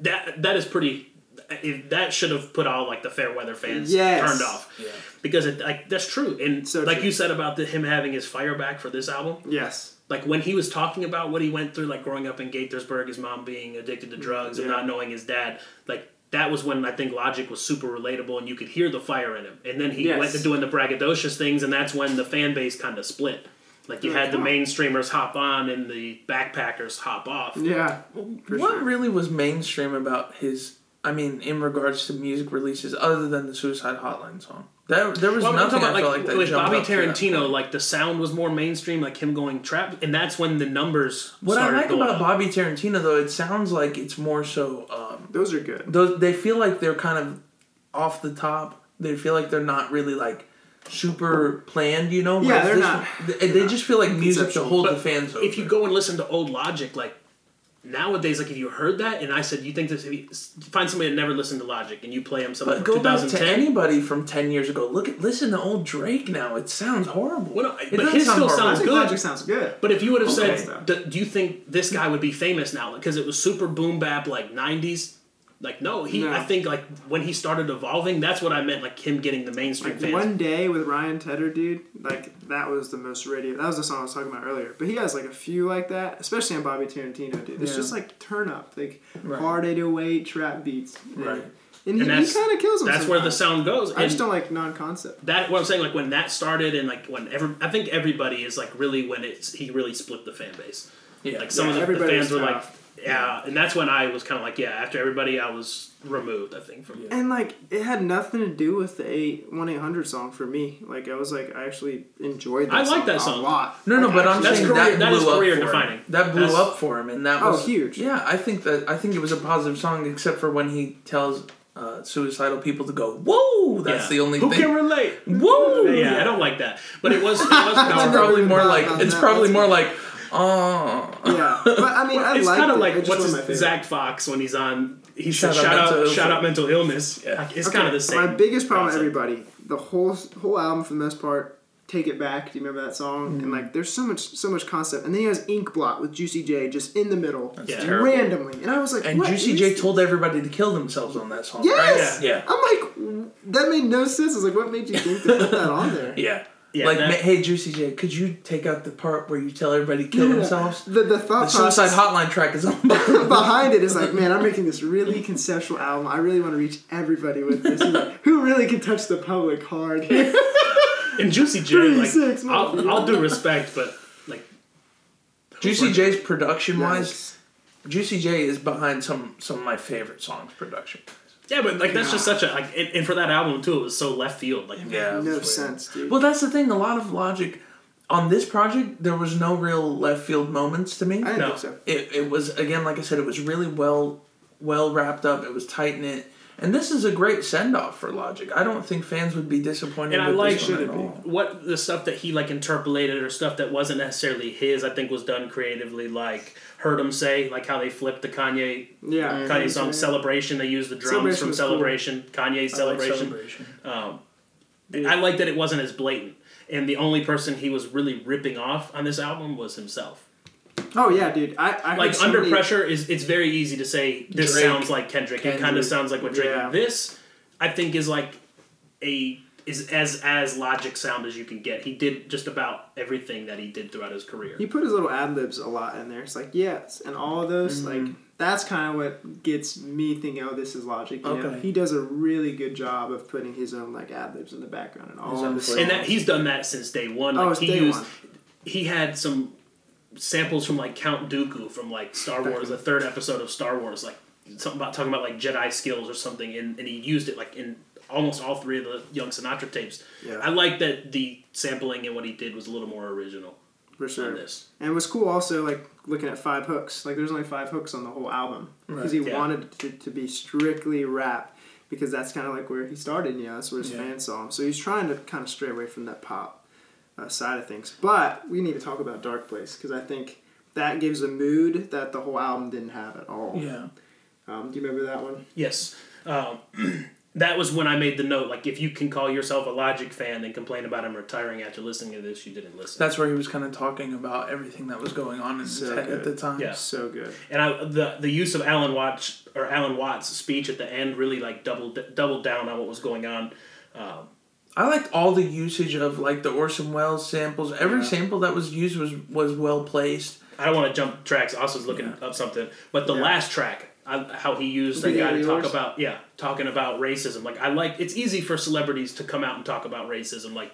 that that is pretty. If that should have put all like the fair weather fans Yes. turned off Yeah. because it, like that's true. And So like true. you said about the, him having his fire back for this album, yes, like when he was talking about what he went through, like growing up in Gaithersburg, his mom being addicted to drugs and not knowing his dad, like that was when I think Logic was super relatable and you could hear the fire in him. And then he Yes. went to doing the braggadocious things, and that's when the fan base kind of split. Like you Like, had the mainstreamers hop on and the backpackers hop off. yeah. What sure. really was mainstream about his? I mean, in regards to music releases, other than the Suicide Hotline song, that there was Well, nothing talking I felt like, like that. with Bobby up to that Tarantino, like the sound was more mainstream, like him going trap, and that's when the numbers. What I like going about up. Bobby Tarantino, though, it sounds like it's more so. Um, Those are good. those they feel like they're kind of off the top. They feel like they're not really like super planned, you know. Yeah, Whereas they're not- one- They, they just feel like music to hold But the fans over. If you go and listen to old Logic, like nowadays, like if you heard that and I said you think this, if you find somebody that never listened to Logic and you play them something But from go back to 2010. anybody from ten years ago. Look at listen to old Drake now. It sounds horrible. Well, no, It but his sound still horrible. Sounds good. Logic sounds good. But if you would have Okay. said, "D- "Do you think this guy would be famous now?" Because it was super boom bap like '90s. Like no, he. No. I think like when he started evolving, that's what I meant. Like him getting the mainstream Like fans. one day with Ryan Tedder, dude, like that was the most radio. That was the song I was talking about earlier. But he has like a few like that, especially on Bobby Tarantino, dude. It's Yeah. just like turn up, like Right. hard 808 trap beats. Right. And he, And he that's- kind of kills them. that's where the sound goes. I just don't like non-concept. that what I'm saying. Like when that started, and like when every, I think everybody is like really when it's he really split the fan base. Yeah. Like some Yeah, of the, the fans was were like, tough. Yeah, and that's when I was kind of like, yeah. After everybody, I was removed. I think from And like it had nothing to do with the eight one eight hundred song for me. Like I was like I actually enjoyed that I like that song a lot. No, no, Like, but I'm actually- That's saying career- that that is blew up career for defining. him. That blew That's- up for him, and that Oh, was huge. Yeah, I think that I think it was a positive song, except for when he tells uh, suicidal people to go, "Whoa!" That's Yeah. the only Who thing. Who can relate? Whoa! Yeah, I don't like that. But it was. It was probably more like it's that. probably more like, oh. Yeah, but I mean I it's liked kind of like what's wasn't my his, favorite. Zach Fox when he's on. He Shout said, out "Shout mental out, shout out, mental illness." Yeah. Like, it's Okay, kind of the same. My biggest problem with concept. everybody, the whole whole album for the most part, Take It Back. Do you remember that song? Mm-hmm. And like, there's so much so much concept, and then he has Ink Blot with Juicy J just in the middle, Yeah. terrible. randomly, and I was like, And what Juicy is J this? told everybody to kill themselves on that song, Yes. right? Yeah. I'm like, that made no sense. I was like, what made you think to put that on there? Yeah. Yeah, like, that- ma- hey, Juicy J, could you take out the part where you tell everybody to kill Yeah. themselves? The the The thought suicide process hotline track is on. behind it is like, man, I'm making this really conceptual album. I really want to reach everybody with this. Like, Who really can touch the public hard? And Juicy J, like, 36, I'll. I'll do respect, but like, Juicy J's production wise, Yikes. Juicy J is behind some some of my favorite songs production. Yeah, but like that's just such a like, and, and for that album too, it was so left field. Like, Yeah, it was no weird. sense, dude. Well, that's the thing. A lot of Logic on this project, there was no real left field moments to me. I didn't No. think so. It it was again, like I said, it was really well well wrapped up. It was tight knit, and this is a great send off for Logic. I don't think fans would be disappointed. and I with like this one at all. what the stuff that he like interpolated or stuff that wasn't necessarily his. I think was done creatively. Like heard him say, like how they flipped the Kanye Yeah. Kanye song "Celebration." They used the drums Celebration from was cool. "Celebration." Kanye I like "Celebration." celebration. Um, I like that it wasn't as blatant, and the only person he was really ripping off on this album was himself. Oh yeah, dude. I, I heard Like under somebody- pressure is it's very easy to say this Drake, sounds like Kendrick. It kind of sounds like what Drake. Yeah. This I think is like a is as as logic sound as you can get. He did just about everything that he did throughout his career. He put his little ad libs a lot in there. It's like yes, and all of those Mm-hmm. like that's kind of what gets me thinking. Oh, this is Logic. You know? Okay. he does a really good job of putting his own like ad libs in the background and all of own the and that he's done that since day one. Oh, Like it's he day used one. he had some samples from like Count Dooku from like Star Wars, the third episode of Star Wars, like something about talking about like Jedi skills or something, and, and he used it like in almost all three of the Young Sinatra tapes. Yeah. I like that the sampling and what he did was a little more original for on sure. this. And it was cool also like looking at five hooks. Like there's only five hooks on the whole album because he yeah. wanted it to, to be strictly rap because that's kind of like where he started. You know, that's where his Yeah. fans saw him. So he's trying to kind of stray away from that pop uh, side of things. But we need to talk about Dark Place because I think that gives a mood that the whole album didn't have at all. Yeah. Um, do you remember that one? Yes. Um, that was when I made the note. Like, if you can call yourself a Logic fan and complain about him retiring after listening to this, you didn't listen. That's where he was kind of talking about everything that was going on in his So head at the time. Yeah. So good. And I, the the use of Alan Watts or Alan Watts' speech at the end really like doubled doubled down on what was going on. Um, I liked all the usage of like the Orson Welles samples. Every Yeah. sample that was used was was well placed. I don't want to jump tracks. I was looking Yeah. up something, but the Yeah. last track, I, how he used that guy to talk about yeah, talking about racism. Like I like it's easy for celebrities to come out and talk about racism. Like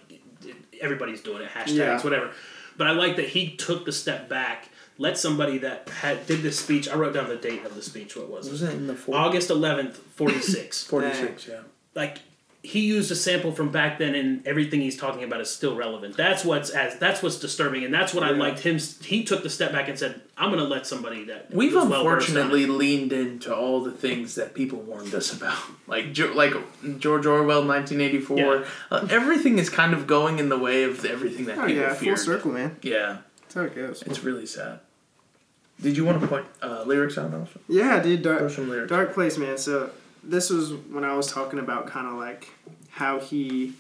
everybody's doing it, hashtags, Yeah. whatever. But I like that he took the step back. Let somebody that had did this speech. I wrote down the date of the speech. What was it? Was it in the August eleventh, forty six. 46, yeah. like he used a sample from back then and everything he's talking about is still relevant that's what's as that's what's disturbing and that's what i liked him he took the step back and said i'm going to let somebody that We've was well-versed on it." unfortunately leaned into all the things that people warned us about, like Jo- like George Orwell, nineteen eighty four. Yeah. Uh, everything is kind of going in the way of everything that Oh people yeah, feared. full circle, man. Yeah, That's how it goes. it's really sad. Did you want to put uh, lyrics on also? Yeah, dude. Dark, some lyrics. Dark Place, man. So this was when I was talking about kind of like how he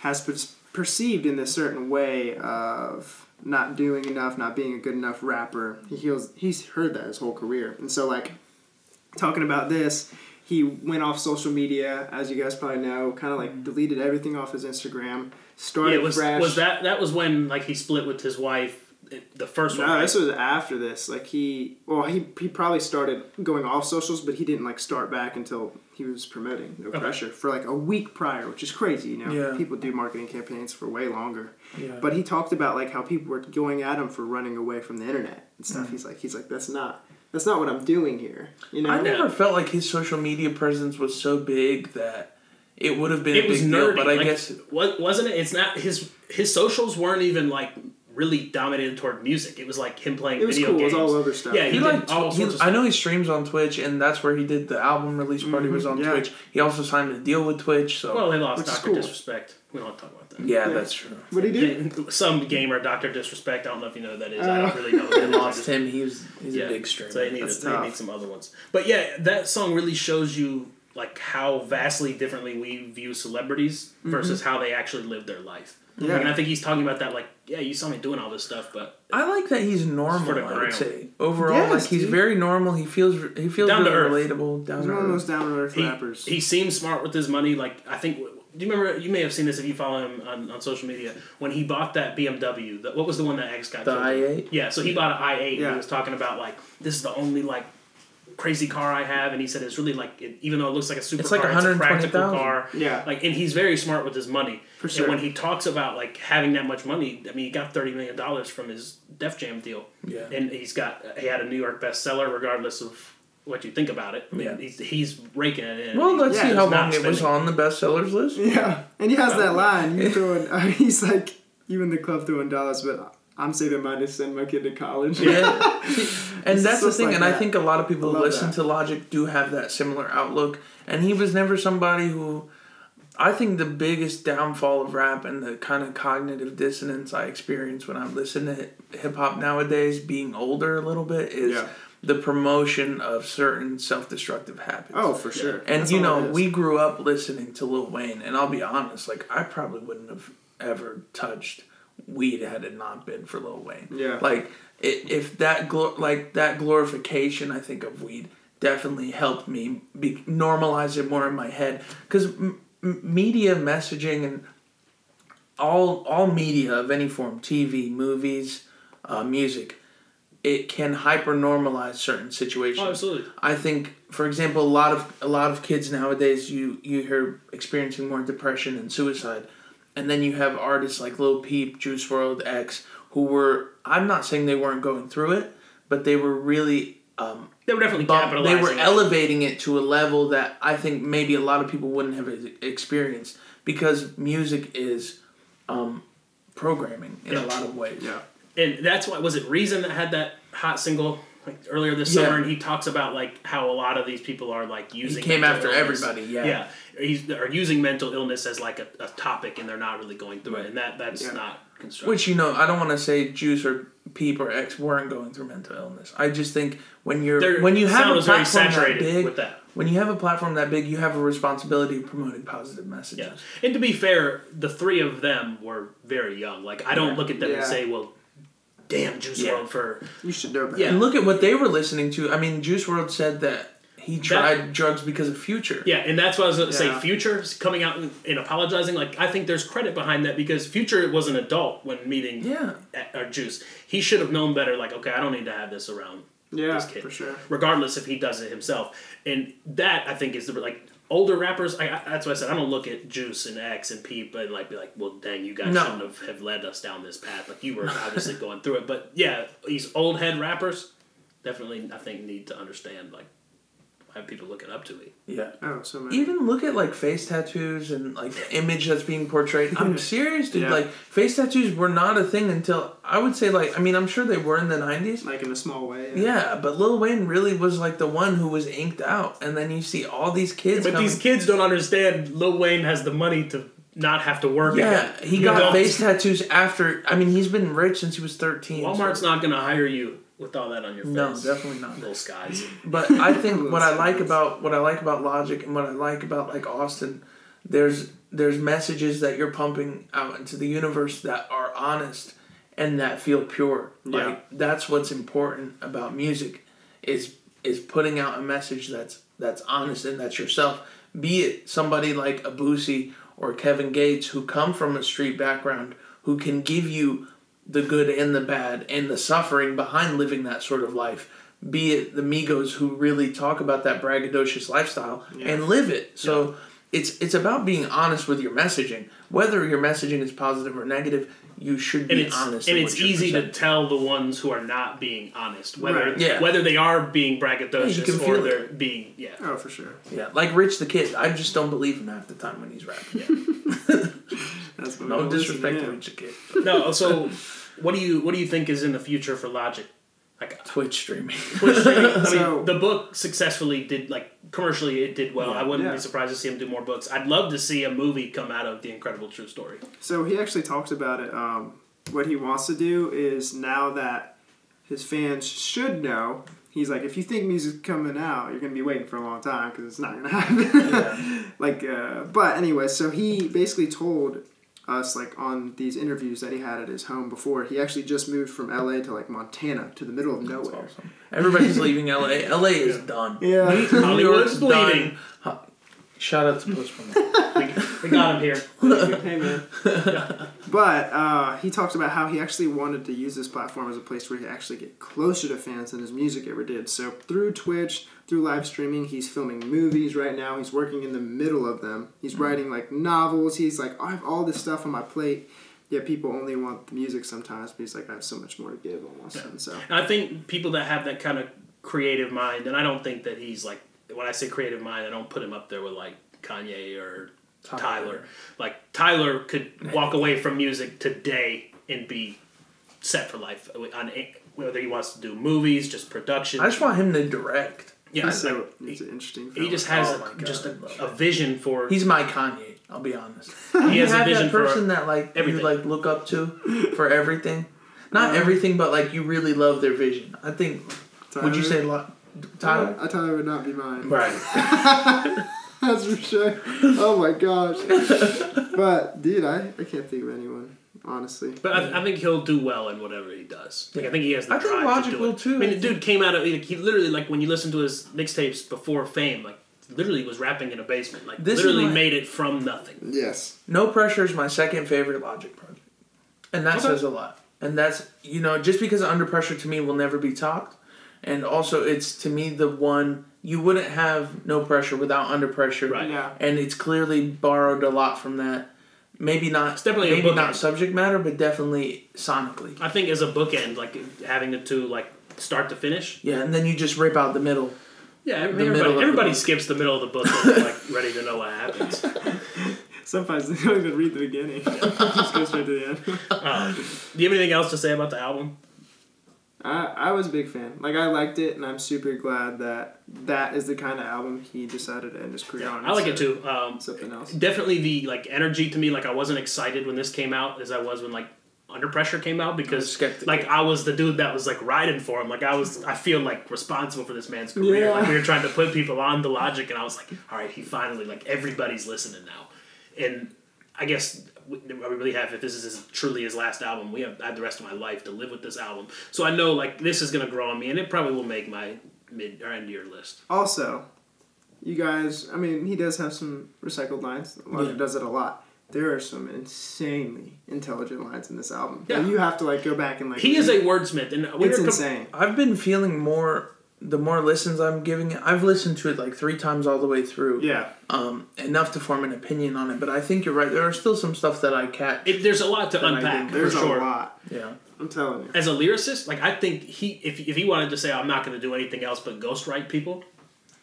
has per- perceived in this certain way of not doing enough, not being a good enough rapper. He feels he's heard that his whole career, and so like talking about this, he went off social media, as you guys probably know, kind of like mm-hmm. deleted everything off his Instagram, started Yeah, was fresh. was that that was when like he split with his wife, the first one. No, right? this was after this. Like he, well, he he probably started going off socials, but he didn't like start back until he was promoting No Okay. Pressure for like a week prior, which is crazy. You know, Yeah. people do marketing campaigns for way longer. Yeah. But he talked about like how people were going at him for running away from the internet and Mm. stuff. He's like, he's like, that's not that's not what I'm doing here. You know, I never felt like his social media presence was so big that it would have been it a was big nerdy, deal. But I like, guess what wasn't it? It's not his his socials weren't even like really dominated toward music. It was like him playing it was video cool. games. It was all over stuff. Yeah, he he like did all he, sorts of I know he streams on Twitch, and that's where he did the album release party was on yeah. Twitch. He also signed a deal with Twitch, so Well, they lost Which Doctor cool. Disrespect. We don't talk about that. yeah, Yeah. that's true. what did he do? Some gamer, Doctor Disrespect. I don't know if you know who that is. I Uh, don't really know. Who They lost him. He's he's Yeah, a big streamer. So they need, That's they need some other ones. But yeah, that song really shows you like how vastly differently we view celebrities versus how they actually live their life. Mm-hmm. Yeah. And I think he's talking about that like, yeah, you saw me doing all this stuff, but I like that he's For normal. the I would say overall, Yes, like he's dude. very normal. He feels he feels Down to really earth. relatable. Down He's to one of those down to earth he, rappers. he seems smart with his money. Like I think, do you remember? You may have seen this if you follow him on, on social media. When he bought that BMW, that, what was the one that X got? The i8? Yeah, so he bought an i8. And Yeah. he was talking about like this is the only like crazy car I have, and he said it's really like it, even though it looks like a supercar, It's like it's a practical 120,000. car. Yeah. like and he's very smart with his money. For sure. And when he talks about like having that much money, I mean, he got thirty million dollars from his Def Jam deal. Yeah. and he's got he had a New York bestseller, regardless of what you think about it. I mean, Yeah. he's, he's raking it in. Well, let's Yeah, see how long it was on the bestsellers list. Yeah, and he has that line. You throwing, uh, he's like, you in the club throwing dollars, but I'm saving mine to send my kid to college. Yeah. and that's the thing, like and I think a lot of people who listen that. to Logic do have that similar outlook. And he was never somebody who. I think the biggest downfall of rap and the kind of cognitive dissonance I experience when I listen to hip hop nowadays, being older a little bit, is Yeah. the promotion of certain self destructive habits. Oh, for sure. And That's you know, we grew up listening to Lil Wayne, and I'll be honest, like I probably wouldn't have ever touched weed had it not been for Lil Wayne. Yeah. Like i if that glo- like that glorification, I think of weed definitely helped me be normalize it more in my head because m- media messaging and all all media of any form, TV, movies, uh, music, it can hyper normalize certain situations. Oh, absolutely. I think, for example, a lot of a lot of kids nowadays you you hear experiencing more depression and suicide, and then you have artists like Lil Peep, Juice WRLD, X, who were I'm not saying they weren't going through it, but they were really um, They were definitely bump- capitalizing. they were elevating it to a level that I think maybe a lot of people wouldn't have experienced because music is um, programming in Yeah. a lot of ways. Yeah. and that's why was it Reason that had that hot single like earlier this Yeah. summer, and he talks about like how a lot of these people are like using. came mental after illness. everybody, yeah. yeah, he's are using mental illness as like a, a topic, and they're not really going through Right. it, and that that's Yeah. not constructive. Which you know, I don't want to say Juice or Peep or X weren't going through mental illness. I just think when you're Their when you have a platform that big, with that. when you have a platform that big, you have a responsibility of promoting positive messages. Yeah, and to be fair, the three of them were very young. Like I don't Yeah. look at them and say, "Well, damn, Juice Yeah. World for You should know better. Yeah. And look at what they were listening to. I mean, Juice WRLD said that he tried drugs because of Future. Yeah, and that's what I was going to say. Yeah. Future coming out and, and apologizing. Like I think there's credit behind that because Future was an adult when meeting Yeah. or Juice. He should have known better. Like okay, I don't need to have this around Yeah, this kid, for sure. regardless if he does it himself. And that I think is the like older rappers. I, I that's why I said I don't look at Juice and X and Peep and like be like, well, dang, you guys No. shouldn't have, have led us down this path. Like you were obviously going through it, but yeah, these old head rappers definitely I think need to understand like have people looking up to me. Yeah. Oh, so many. Even look at like face tattoos and like the image that's being portrayed. I'm serious, dude. Yeah. Like face tattoos were not a thing until I would say like I mean I'm sure they were in the '90s. like in a small way. Yeah, but Lil Wayne really was like the one who was inked out, and then you see all these kids. But coming. these kids don't understand. Lil Wayne has the money to not have to work. yeah, again. he You got know? face tattoos after. I mean, he's been rich since he was thirteen. Walmart's so- not going to hire you with all that on your face. No, definitely not. Lil Skies. But I think what I like about what I like about Logic and what I like about like Austin, there's there's messages that you're pumping out into the universe that are honest and that feel pure. Yeah. Like that's what's important about music is is putting out a message that's that's honest and that's yourself. Be it somebody like a Boosie or Kevin Gates who come from a street background who can give you the good and the bad and the suffering behind living that sort of life. Be it the Migos who really talk about that braggadocious lifestyle and live it. So it's it's about being honest with your messaging. Whether your messaging is positive or negative, you should and be it's honest. and it's what you're easy to tell the ones who are not being honest whether Right. Yeah. whether they are being Yeah, braggadocious you can or feel they're it. being yeah. Oh, for sure. Yeah, like Rich the Kid. I just don't believe him half the time when he's rapping. That's No disrespect to to. Rich the Kid. No, so what do you what do you think is in the future for Logic? Like Twitch streaming. Twitch streaming. I mean, So- the book successfully did like commercially it did well. I wouldn't Yeah. be surprised to see him do more books. I'd love to see a movie come out of the incredible true story. So he actually talks about it. Um, what he wants to do is now that his fans should know, he's like, if you think music's coming out, you're gonna be waiting for a long time because it's not gonna happen. like, uh, but anyway, so he basically told us like on these interviews that he had at his home before. He actually just moved from L.A. to like Montana to the middle of That's nowhere. awesome. Everybody's leaving LA. LA is done. Yeah. Hollywood's bleeding. done. Shout out to Post Malone. We, we got him here. hey man. but uh, he talks about how he actually wanted to use this platform as a place where he actually get closer to fans than his music ever did. So through Twitch, through live streaming, he's filming movies right now. He's working in the middle of them. He's mm-hmm. writing like novels. He's like, I have all this stuff on my plate. Yet people only want the music sometimes. But he's like, I have so much more to give almost. And so And I think people that have that kind of creative mind, and I don't think that he's like when I say creative mind, I don't put him up there with like Kanye or Tyler. Tyler. Like Tyler could walk away from music today and be set for life on a- whether he wants to do movies, just production. I just want him to direct. Yeah, he's, so, like, he's an interesting. he just has Oh a, God, just I a, love a vision for. He's my Kanye. I'll be honest. he has you a have vision that for person that like everything. you like look up to for everything. Not Uh-huh. everything, but like you really love their vision. I think. Would you say lo- Tyler? I Tyler would not be mine. Right. That's for sure. Oh my gosh. but dude, I, I can't think of anyone honestly. But I, I think he'll do well in whatever he does. Like I think he has the I think drive Logic to do will it. too. I mean, the dude came out of like, he literally like when you listen to his mixtapes before fame, like literally was rapping in a basement, like This literally my- made it from nothing. Yes. No Pressure is my second favorite Logic project. And that Okay. says a lot. And that's, you know, just because Under Pressure to me will never be topped. And also, it's to me the one, you wouldn't have No Pressure without Under Pressure. Right. Yeah. And it's clearly borrowed a lot from that. Maybe not, It's definitely a maybe bookend. not subject matter, but definitely sonically. I think as a bookend, like having the two like start to finish. Yeah, and then you just rip out the middle. Yeah, I mean, The middle everybody, the skips the middle of the book when like ready to know what happens. Sometimes they don't even read the beginning. Just go straight to the end. Uh, do you have anything else to say about the album? I, I was a big fan. Like I liked it, and I'm super glad that that is the kind of album he decided to end his career on. I like it too. Um, Something else. definitely the like energy to me. Like I wasn't excited when this came out as I was when like Under Pressure came out because like I was the dude that was like riding for him. Like I was, I feel like responsible for this man's career. Yeah. Like we were trying to put people on the logic, and I was like, all right, he finally like everybody's listening now, and I guess. We we really have if this is his, truly his last album. We have I have the rest of my life to live with this album, so I know like this is gonna grow on me, and it probably will make my mid or end year list. Also, you guys. I mean, he does have some recycled lines. Logic Yeah. does it a lot. There are some insanely intelligent lines in this album. Yeah. You have to like go back and like. He is a wordsmith, and It's com- insane. I've been feeling more, the more listens I'm giving it, I've listened to it like three times all the way through. Yeah. um, enough to form an opinion on it. But I think you're right. There are still some stuff that I catch. It, there's a lot to unpack didn't- for There's sure. a lot. yeah, I'm telling you. As a lyricist, like I think he, if if he wanted to say I'm not going to do anything else but ghostwrite people,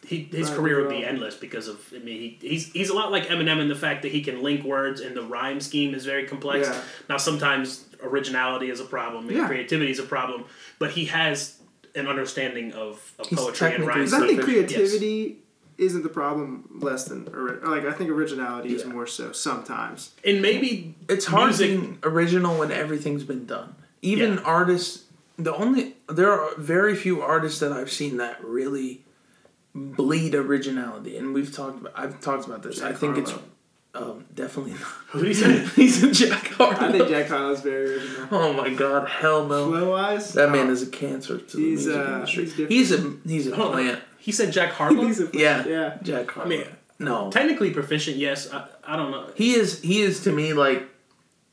he, his Right, career would be endless because of I mean he, he's he's a lot like Eminem in the fact that he can link words and the rhyme scheme is very complex. Yeah. Now sometimes originality is a problem and Yeah. creativity is a problem, but he has an understanding of, of poetry and technically rhyme. Because I think Sufficient, creativity isn't the problem less than ori- or like I think originality is more so sometimes. And maybe it's hard music. being original when everything's been done. Even Yeah. artists, the only there are very few artists that I've seen that really bleed originality, and we've talked. About, I've talked about this. I think Harlow. it's um, definitely. Who do you say? He's a Jack Harlow. I think Jack Harlow's very original. Oh my God! Hell no. Flow wise, That man is a cancer to the He's, music uh, industry. he's. He's, a he's a Hold on. He said Jack Harlow. He's a, Yeah. yeah. Jack Harlow. mean, no, Technically proficient, yes. I, I don't know. he is. He is to me like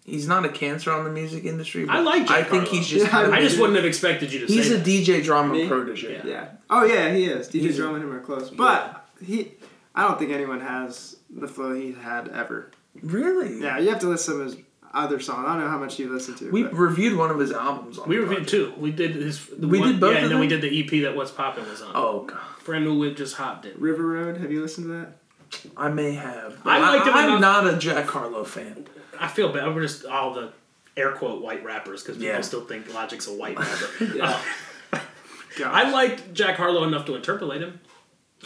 he's not a cancer on the music industry. I like Jack I think Harlow. he's just. Yeah, kind of- I just wouldn't have expected you to he's say a that. DJ drama Me? protege. Yeah. Yeah. Oh yeah, he is. DJ He's a- Drum and him are close, but he. I don't think anyone has the flow he had ever. Really? Yeah, you have to listen to his other song. I don't know how much you listen to. We but reviewed one of his albums. On We the reviewed two. We did his. We one, did both Yeah, of and then we did the EP that What's Poppin' was on. Oh god, Brand new whip just hopped it. River Road. Have you listened to that? I may have. I liked him I'm enough- not a Jack Harlow fan. I feel bad. We're just all the air quote white rappers because people Yeah. still think Logic's a white rapper. Yeah. Uh, God. I liked Jack Harlow enough to interpolate him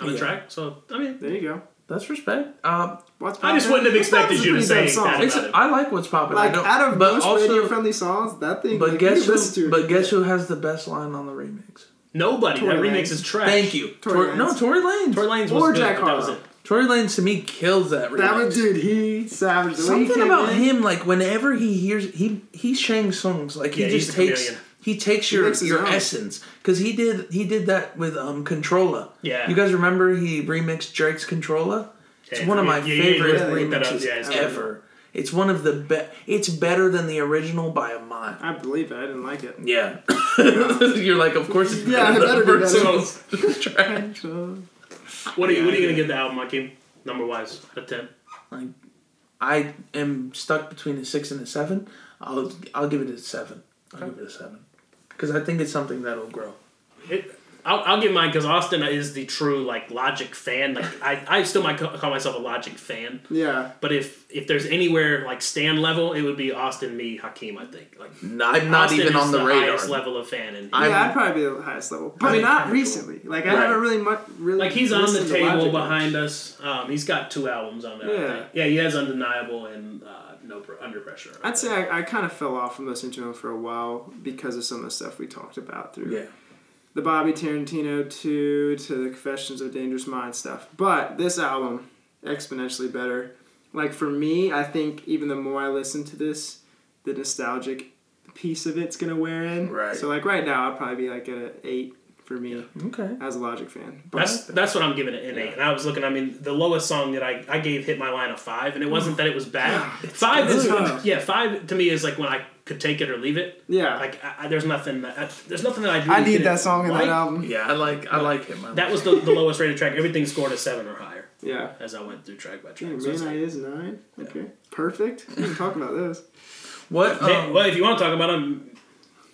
on the Yeah. track. So I mean, There you go. That's respect. Um, What's I just wouldn't have expected you to say that about him. I like what's popping. Like I don't, out of but most also, radio friendly songs, that thing. but like, guess who? listen to it, But guess who has the best line on the remix? Nobody. Tory that remix is trash. Thank you. Tory Tor- no, Lanez. Tory Lanez. Tory Lanez was Or good, Jack but that Harlow. it. Tory Lanez to me kills that remix. That was dude. He savage. The he Something about in, him, like whenever he hears he he sings songs, like he Yeah, he's just takes chameleon. He takes your makes his your own. essence because he did he did that with um Controlla. Yeah. you guys remember he remixed Drake's Controlla? It's Yeah, one of my yeah, yeah, favorite yeah, look that up. remixes Yeah, it's good. ever. It's one of the best. It's better than the original by a mile. I believe it. I didn't like it. Yeah, you're like, of course it's Yeah, better it than better the be better. original. What are you? What are you gonna give the album, Hakeem? Number wise, out of ten. I am stuck between a six and a seven. I'll I'll give it a seven. I'll give it a seven because I think it's something that'll grow. It, I'll, I'll give mine because Austin is the true like Logic fan. Like I, I still might call myself a Logic fan. Yeah. But if if there's anywhere like stand level, it would be Austin, me, Hakeem. I think like I'm not Austin even is on the, radar. highest level of fan, and I'm- yeah, I'd probably be the highest level, but mean, not kinda recently. Like I Right. haven't really much really. like he's on the table behind much. us. Um, he's got two albums on there. I Yeah. think. yeah, he has Undeniable and uh, No Pr- Under Pressure. I'd say I, I kind of fell off from listening to him for a while because of some of the stuff we talked about through Yeah. the Bobby Tarantino 2 to the Confessions of Dangerous Mind stuff. But this album, exponentially better. Like for me, I think even the more I listen to this, the nostalgic piece of it's gonna wear in. Right. So like right now, I'll probably be like at an eight for me Okay. as a Logic fan. But That's that's what I'm giving it an eight. And I was looking. I mean, the lowest song that I, I gave hit my line of five, and it wasn't that it was bad. five is good. yeah. Five to me is like when I could take it or leave it. yeah, Like I, I, there's nothing. That, I, there's nothing that I do. I need that song in right. that album. Yeah, I like I like him. I That was the, the lowest rated track. Everything scored a seven or higher Yeah. as I went through track by Dang, track. So it's Man, I like- is nine. Okay, perfect. We can talk about this. what. Man- Um, well, if you want to talk about him,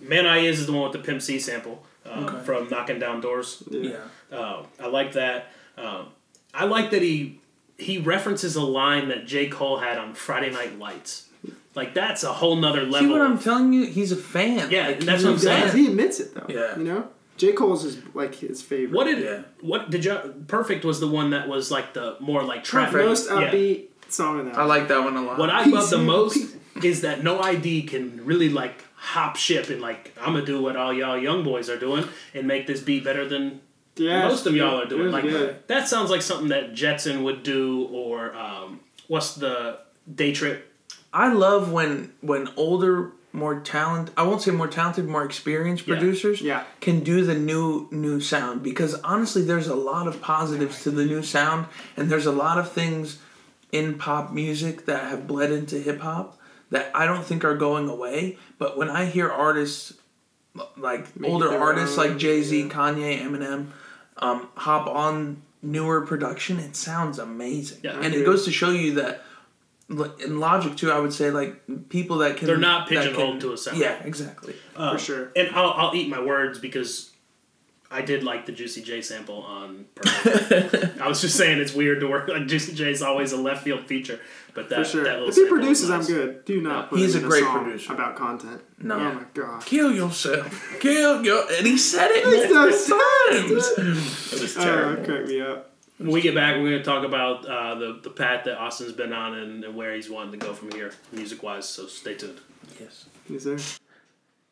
Man I Is is the one with the Pimp C sample um, Okay. from Knocking Down Doors. yeah. Uh, I like that. Um, I like that he he references a line that J. Cole had on Friday Night Lights. Like that's a whole nother level. See what I'm telling you? He's a fan. Yeah, Like, that's what a I'm saying. fan. He admits it though. Yeah. You know, J Cole's is like his favorite. what did Yeah. what did you Perfect was the one that was like the more like trap most yeah. upbeat song in that? I like that one a lot. What I love the most is that No ID can really like hop ship and like I'm gonna do what all y'all young boys are doing and make this beat better than Yeah, most of y'all are doing. Like good. that sounds like something that Jetson would do or um, what's the day trip? I love when when older, more talent I won't say more talented, more experienced Yeah. producers Yeah. can do the new new sound because honestly there's a lot of positives to the new sound and there's a lot of things in pop music that have bled into hip hop that I don't think are going away. But when I hear artists like Make older artists own, like Jay Z, yeah. Kanye, Eminem, um, hop on newer production, it sounds amazing. Yeah. and it goes to show you that in Logic too, I would say like people that can They're not that pigeonholed to a sound. Yeah, exactly. Uh, For sure. And I'll, I'll eat my words because I did like the Juicy J sample on Perfect. I was just saying it's weird to work like Juicy J is always a left field feeture, but that For sure. that If he produces, is I'm nice. good. Do not Yeah. put He's him a in great song producer. about content. No. Oh my god. Kill yourself. Kill your. And he said it He's multiple so times. It was Oh, terrible. it cracked me up. When we get back, we're going to talk about uh, the the path that Austin's been on and, and where he's wanting to go from here, music wise. So stay tuned. Yes. Yes, sir.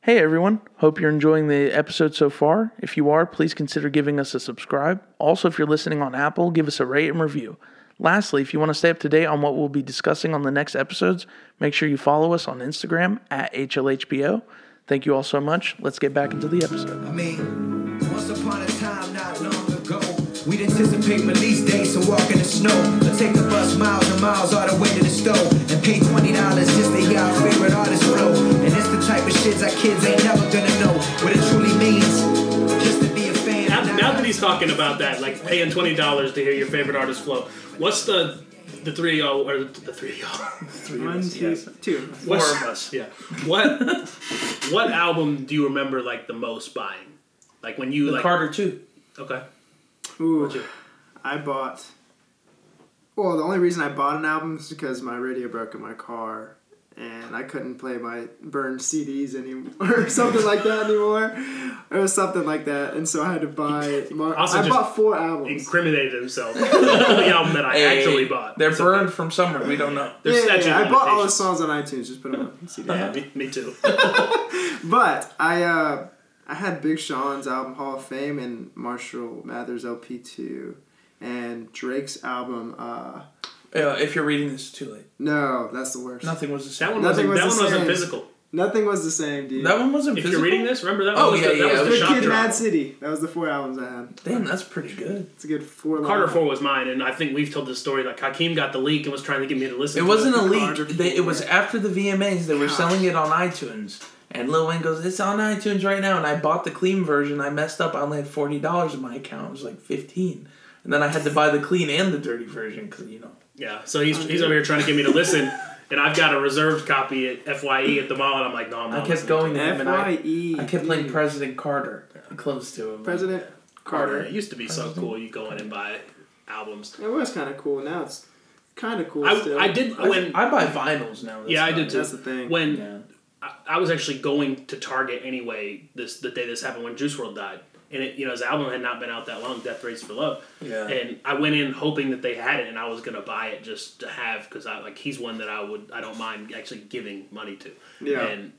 Hey everyone, hope you're enjoying the episode so far. If you are, please consider giving us a subscribe. Also, if you're listening on Apple, give us a rate and review. Lastly, if you want to stay up to date on what we'll be discussing on the next episodes, make sure you follow us on Instagram at HLHPO. Thank you all so much. Let's get back into the episode. I mean, once upon a time, not long ago, we'd anticipate release dates and walk in the snow. Or take the bus miles and miles all the way to the stove and pay twenty dollars just to hear our favorite artist flow. And it's the type of shit our kids ain't never talking about that, like paying twenty dollars to hear your favorite artist flow, what's the the three of y'all or the three of y'all? Three One, two, two. Four What's- of us. Yeah. What what album do you remember like the most buying? Like when you The like Carter too. okay. Ooh, What'd you- I bought. Well, the only reason I bought an album is because my radio broke in my car, and I couldn't play my burned CDs anymore, or something like that anymore. It was something like that, and so I had to buy. Mar- Also I bought four albums. Incriminated himself. the album that I Hey, actually bought. They're It's burned from somewhere. We don't know. Yeah, There's yeah, statute yeah, I bought all the songs on iTunes. Just put them on CD. Yeah, me, me too. But I uh, I had Big Sean's album Hall of Fame and Marshall Mathers LP two, and Drake's album. Uh, Uh, if you're reading this, it's too late. no, that's the worst. Nothing was the That same. one Nothing wasn't. was that the one wasn't same. physical. Nothing was the same, dude. That one wasn't physical. If physical. you're reading this, remember that. Oh, one was yeah, the, that yeah, was the was The Kid drop. Mad City. That was the four albums I had. Damn, that's pretty good. It's a good four. Carter. Four was mine, and I think we've told this story. Like Hakeem got the leak and was trying to get me to listen. It to wasn't a leak. They, it was after the VMAs. They were Gosh. selling it on iTunes. And Lil Wayne goes, "It's on iTunes right now." And I bought the clean version. I messed up. I only had forty dollars in my account. It was like fifteen. And then I had to buy the clean and the dirty version because you know. Yeah, so he's, he's over here trying to get me to listen, and I've got a reserved copy at F.Y.E. at the mall, and I'm like, no, I'm not. I kept listening going to to him and I, F.Y.E. I kept playing President Carter close to him. President it. Carter. Carter. It used to be so cool. You go in and buy albums. It was kind of cool. Now it's kind of cool I, still. I did when I buy vinyls now. that's Yeah, I did too. That's the thing. when Yeah. I, I was actually going to Target anyway. This the day this happened when Juice WRLD died, and it you know his album had not been out that long. Death Race for Love. Yeah. And I went in hoping that they had it, and I was gonna buy it just to have because I like he's one that I would I don't mind actually giving money to. Yeah. And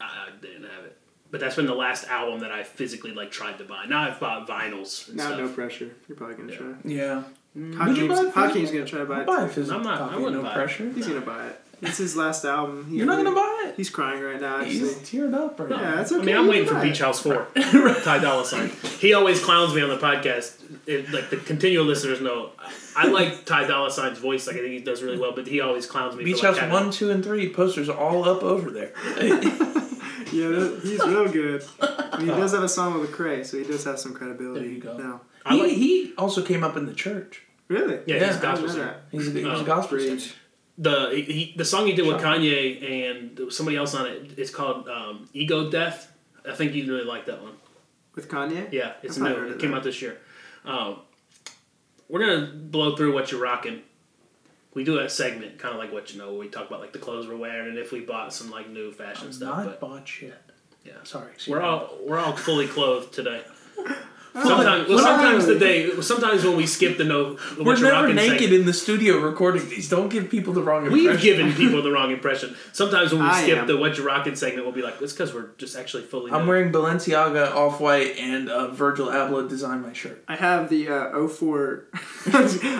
I, I didn't have it. But that's been the last album that I physically like tried to buy. Now I've bought vinyls. And now stuff. no pressure. You're probably gonna Yeah. try. Yeah. Hmm. Hakeem's, buy it gonna try to buy it. buy a too. physical I'm not- I copy. wouldn't no buy it. pressure. He's gonna buy it. It's his last album. He You're not gonna buy it. He's crying right now. Actually. He's teared up right No. now. Yeah, that's okay. I mean, I'm waiting for Beach. House 4. Ty Dolla Sign. He always clowns me on the podcast. It, like, the continual listeners know. I like Ty Dolla Sign's voice. Like, I think he does really well, but he always clowns me Beach for, like, House one, two, and three posters all up over there. Yeah, that, he's real good. I mean, he does have a song with Lecrae, so he does have some credibility. There you go. Now. He, like- he also came up in the church. Really? Yeah, Yeah, he's gospel know singer. He's a, he's Oh, a gospel preach. singer. The he, he- the song he did with Kanye and somebody else on it. It's called um, Ego Death. I think you'd really like that one. With Kanye? Yeah, it's new. It came that. out this year. Um, we're gonna blow through what you're rocking. We do a segment, kind of like what you know, where we talk about like the clothes we're wearing and if we bought some like new fashion stuff. Not But bought shit. yeah, Sorry. we're all we're all fully clothed today. Sometimes, well, sometimes the day, sometimes when we skip the no, the We're what you're never naked segment, in the studio recording these. Don't give people the wrong impression. We've given people the wrong impression. Sometimes when we I skip am. the what you're rocking segment, we'll be like, it's because we're just actually fully. I'm nude." wearing Balenciaga off white and uh, Virgil Abloh designed my shirt. I have the uh, 04.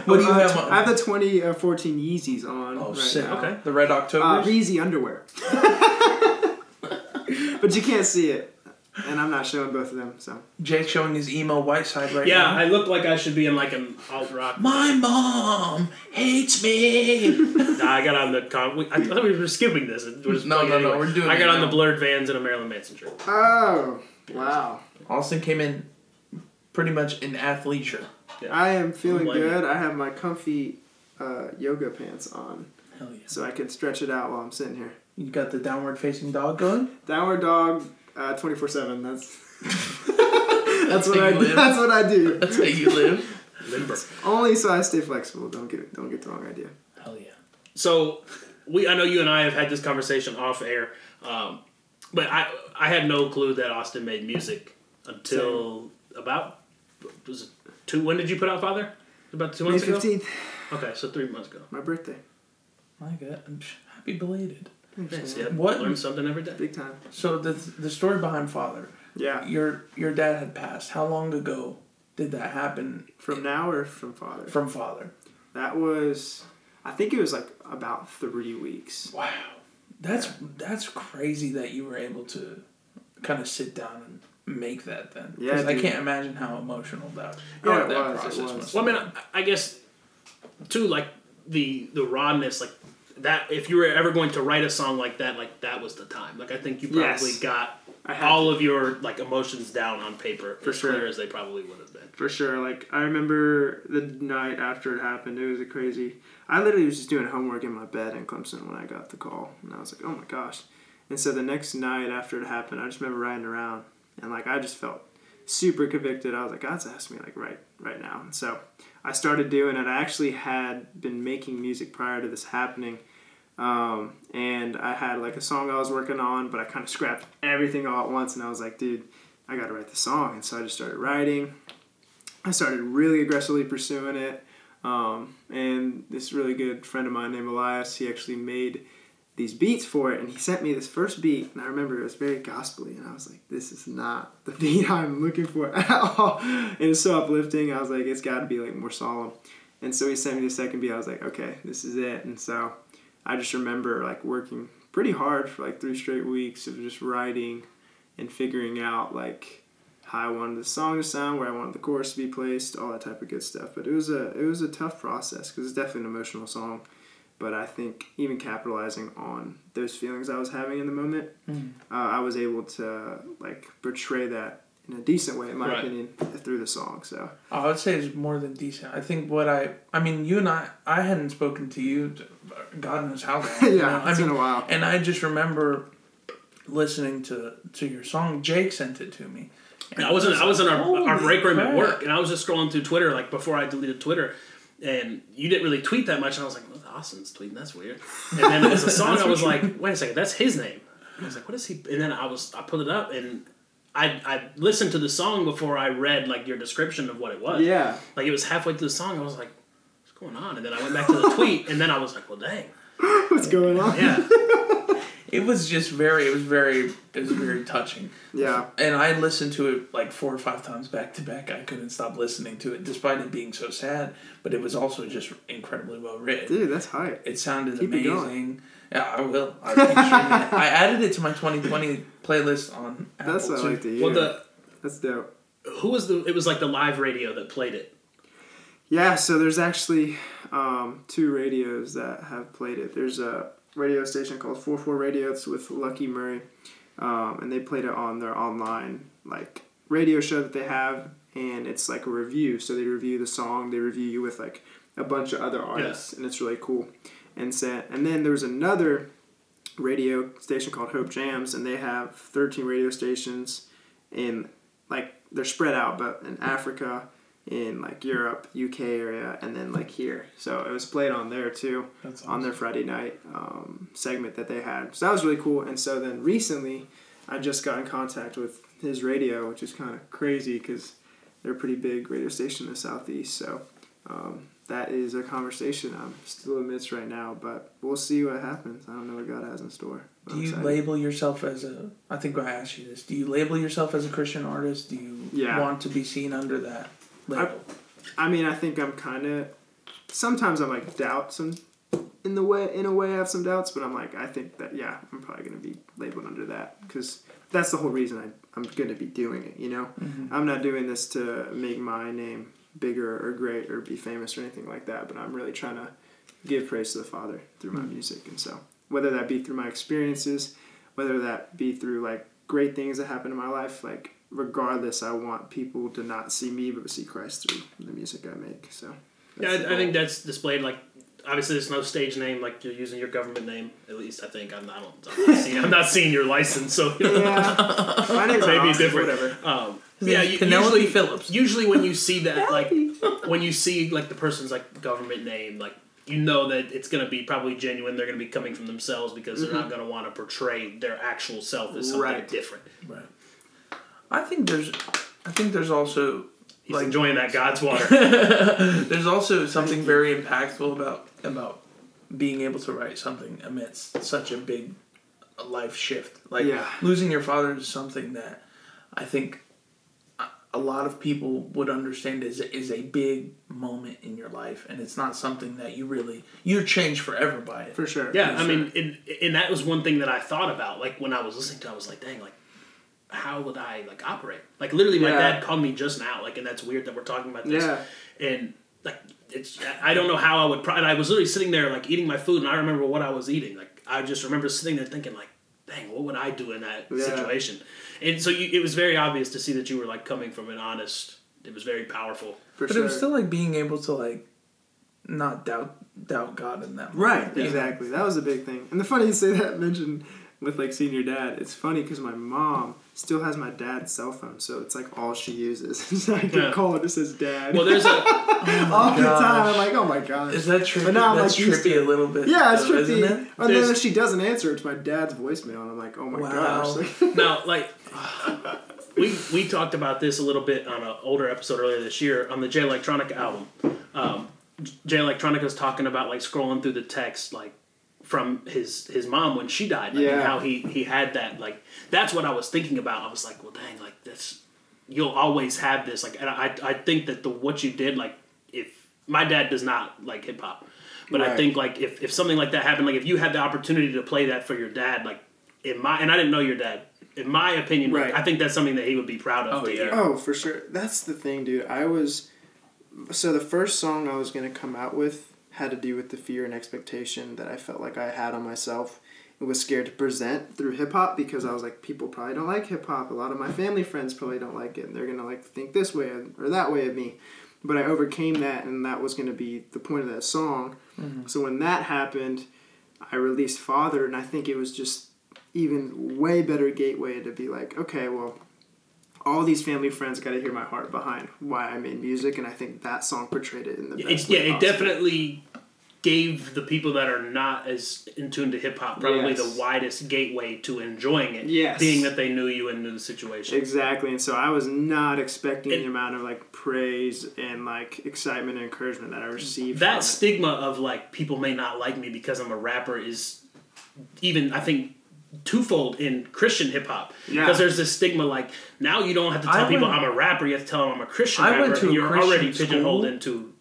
What do you have on? I have the 2014 Yeezys on Oh, right sick. now. Okay. The Red October. Uh, Yeezy underwear. but you can't see it. And I'm not showing both of them, so. Jake showing his emo white side right Yeah, now. I look like I should be in like an alt rock. My mom hates me. Nah, I got on the con. we- I thought we were skipping this. We're just No, no, it no, we're doing I got it on the blurred vans and a Marilyn Manson shirt. Oh, wow. Austin came in pretty much in athleisure. I am feeling Blame you. good. I have my comfy uh, yoga pants on, Hell yeah. so I can stretch it out while I'm sitting here. You got the downward facing dog going? Downward dog, twenty four seven. That's that's what I do. live? That's what I do. That's how you live. Limber. Only so I stay flexible. Don't get don't get the wrong idea. Hell yeah. So, we I know you and I have had this conversation off air, um, but I I had no clue that Austin made music until about was it two. When did you put out Father? About two May months ago. fifteenth, Okay, so three months ago. my birthday. My God. I'm happy belated. Yeah, see, I What- learn something every day. Big time. So the the story behind father. Yeah. Your your dad had passed. How long ago did that happen From now or from father? from father? That was, I think it was like about three weeks. Wow, that's that's crazy that you were able to kind of sit down and make that then. Yeah, Because I can't imagine how emotional that. Oh, that, it that was, it process was. must Well, I mean, I, I guess too, like the the rawness, like that. If you were ever going to write a song like that, like that was the time. Like I think you probably Yes. got all of your like emotions down on paper For as sure. clear as they probably would have been. For sure. Like I remember the night after it happened, it was a crazy. I literally was just doing homework in my bed in Clemson when I got the call, and I was like, "Oh my gosh!" And so the next night after it happened, I just remember riding around, and like I just felt super convicted. I was like, "God's asked me like right right now." And so I started doing it. I actually had been making music prior to this happening. Um, and I had like a song I was working on, but I kind of scrapped everything all at once, and I was like, dude, I got to write the song. And so I just started writing. I started really aggressively pursuing it. Um, and this really good friend of mine named Elias, he actually made these beats for it, and he sent me this first beat, and I remember it was very gospely, and I was like, this is not the beat I'm looking for at all. And it's so uplifting. I was like, it's got to be like more solemn. And so he sent me the second beat. I was like, okay, this is it. And so I just remember like working pretty hard for like three straight weeks of just writing and figuring out like how I wanted the song to sound, where I wanted the chorus to be placed, all that type of good stuff. But it was a it was a tough process because it's definitely an emotional song. But I think even capitalizing on those feelings I was having in the moment, Mm. uh, I was able to like portray that in a decent way, in my Right. opinion, through the song. So I would say it's more than decent. I think what I, I mean, you and I, I hadn't spoken to you, to, God knows how long. yeah, you know? it's I mean, been a while. and I just remember listening to to your song. Jake sent it to me. And I was in I was in our, our break room at work, and I was just scrolling through Twitter like before I deleted Twitter, and you didn't really tweet that much, and I was like, well, Austin's tweeting, that's weird. And then as a song, I was like, wait a second, that's his name. I was like, what is he? And then I was I put it up, and I I listened to the song before I read like your description of what it was. Yeah, Like it was halfway through the song, I was like, what's going on? And then I went back to the tweet, and then I was like, well, dang, what's going on? yeah. It was just very, it was very, it was very touching. Yeah, And I listened to it like four or five times back to back. I couldn't stop listening to it, despite it being so sad. But it was also just incredibly well written. dude, that's high It sounded Keep it going. amazing. Yeah, I will. I, keep streaming it. I added it to my 2020 playlist on Apple. That's what I like to hear. Well, the that's dope. who was the? It was like the live radio that played it. Yeah, so there's actually um, two radios that have played it. There's a radio station called 44 Radio. It's with Lucky Murray, um, and they played it on their online like radio show that they have, and it's like a review. So they review the song, they review you with like a bunch of other artists, and it's really cool. And so, and then there's another radio station called Hope Jams, and they have 13 radio stations in like they're spread out, but in Africa, in like Europe, UK area, and then like here. So it was played on there too That's on their Friday night um, segment that they had. So that was really cool. And so then recently, I just got in contact with his radio, which is kind of crazy because they're a pretty big radio station in the southeast. So um, that is a conversation I'm still amidst right now, but we'll see what happens. I don't know what God has in store. Do you excited. label yourself as a? I think I asked you this. Do you label yourself as a Christian artist? Do you Yeah. want to be seen under that label? I mean, I think I'm kind of. Sometimes I'm like doubt some, in the way in a way I have some doubts, but I'm like I think that yeah I'm probably gonna be labeled under that because that's the whole reason I I'm gonna be doing it. You know, mm-hmm. I'm not doing this to make my name bigger or great or be famous or anything like that, but I'm really trying to give praise to the Father through my mm-hmm. music, and so whether that be through my experiences, whether that be through like great things that happen in my life, like regardless, I want people to not see me but see Christ through the music I make. So Yeah, I, I think that's displayed like. Obviously, there's no stage name like you're using your government name. At least I think I'm not. I'm not seeing, I'm not seeing your license, so you know, yeah, my name's maybe Austin, different. Whatever. Um, yeah, you, Penelope usually, Phillips. Usually, when you see that, like when you see like the person's like government name, like you know that it's gonna be probably genuine. They're gonna be coming from themselves because they're not gonna want to portray their actual self as something Right. different. Right. I think there's, I think there's also He's Like- enjoying that God's water. there's also something very impactful about about being able to write something amidst such a big life shift. Like Yeah. losing your father is something that I think a- a lot of people would understand is is a big moment in your life, and it's not something that you really you're changed forever by it. for sure. Yeah, for I sure. mean, and, and that was one thing that I thought about. Like when I was listening to, it, I was like, dang, like how would I like operate? Like literally, my Yeah. dad called me just now. Like, and that's weird that we're talking about this. Yeah. And like, it's I don't know how I would. Pro- and I was literally sitting there like eating my food, and I remember what I was eating. Like I just remember sitting there thinking like, dang, what would I do in that Yeah. situation? And so you, it was very obvious to see that you were like coming from an honest. It was very powerful. for But sure. it was still like being able to like not doubt doubt God in that. moment, Right, you know? exactly. That was a big thing. And the funny you say that mention with like seeing your dad, it's funny because my mom still has my dad's cell phone, so it's like all she uses. so I can Yeah. call it. It says dad. Well, there's a all the gosh. time. I'm like, oh my gosh. Is that trippy? But now I'm, That's like, used trippy to a little bit. yeah, it's though, trippy. isn't it? And then if she doesn't answer, it's my dad's voicemail, and I'm like, oh my Wow. gosh. Like, now like we we talked about this a little bit on an older episode earlier this year on the Jay Electronica album. Um, Jay Electronica's talking about like scrolling through the text like from his his mom when she died, like, and Yeah. how he he had that like that's what I was thinking about. I was like, well, dang, like that's you'll always have this like, and I I think that the what you did like if my dad does not like hip hop. But I think like if, if something like that happened, like if you had the opportunity to play that for your dad, like in my and I didn't know your dad. In my opinion, like, Right. I think that's something that he would be proud of. Oh, yeah. Oh, for sure. That's the thing, dude. I was so the first song I was gonna come out with had to do with the fear and expectation that I felt like I had on myself. and was scared to present through hip hop because I was like, people probably don't like hip hop. A lot of my family friends probably don't like it, and they're gonna like think this way or that way of me. But I overcame that, and that was gonna be the point of that song. Mm-hmm. So when that happened, I released Father, and I think it was just even way better gateway to be like, okay, well, all these family friends got to hear my heart behind why I made music, and I think that song portrayed it in the best It's, yeah, way it definitely gave the people that are not as in tune to hip hop probably Yes. the widest gateway to enjoying it. Yes. Being that they knew you and knew the situation. Exactly, and so I was not expecting It- the amount of like praise and like excitement and encouragement that I received. that from it. stigma of like people may not like me because I'm a rapper is even I think twofold in Christian hip hop Yeah. because there's this stigma like now you don't have to I tell people went- I'm a rapper you have to tell them I'm a Christian I rapper went to and a you're Christian already pigeonholed into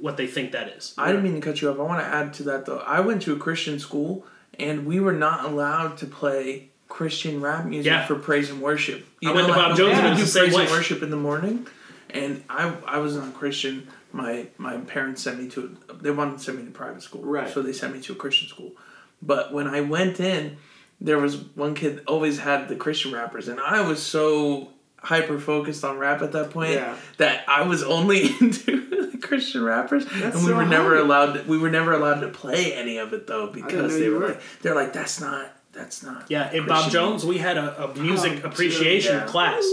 what they think that is. I didn't mean to cut you off. I want to add to that though. I went to a Christian school and we were not allowed to play Christian rap music Yeah. for praise and worship. I went to Bob like, Jones we and it would was do praise way. and worship in the morning, and I I was not Christian. My my parents sent me to they wanted to send me to private school, Right. So they sent me to a Christian school. But when I went in, there was one kid always had the Christian rappers, and I was so hyper focused on rap at that point Yeah. that I was only into the Christian rappers, That's and we so were never hype. allowed. To, we were never allowed to play any of it though because they were, were. like they're like that's not that's not Yeah, at Bob Jones we had a, a music Oh, appreciation yeah. class.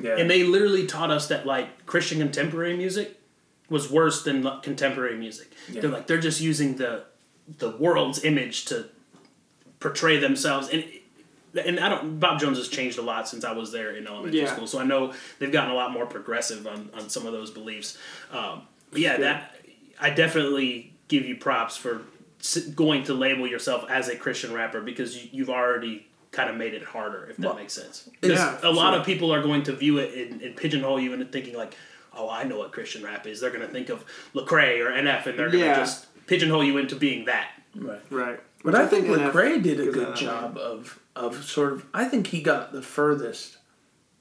Yeah. And they literally taught us that like Christian contemporary music was worse than contemporary music. Yeah. They're like they're just using the the world's image to portray themselves and and I don't Bob Jones has changed a lot since I was there in elementary Yeah. school. So I know they've gotten a lot more progressive on, on some of those beliefs. Um, but yeah, that I definitely give you props for going to label yourself as a Christian rapper because you, you've already kind of made it harder, if that Well, makes sense. Because Yeah, a lot sure. of people are going to view it and, and pigeonhole you into thinking like, oh, I know what Christian rap is. They're going to think of Lecrae or NF, and they're going to Yeah. just pigeonhole you into being that. right. right. But Which I think NF Lecrae did a good that way. job of of sort of. I think he got the furthest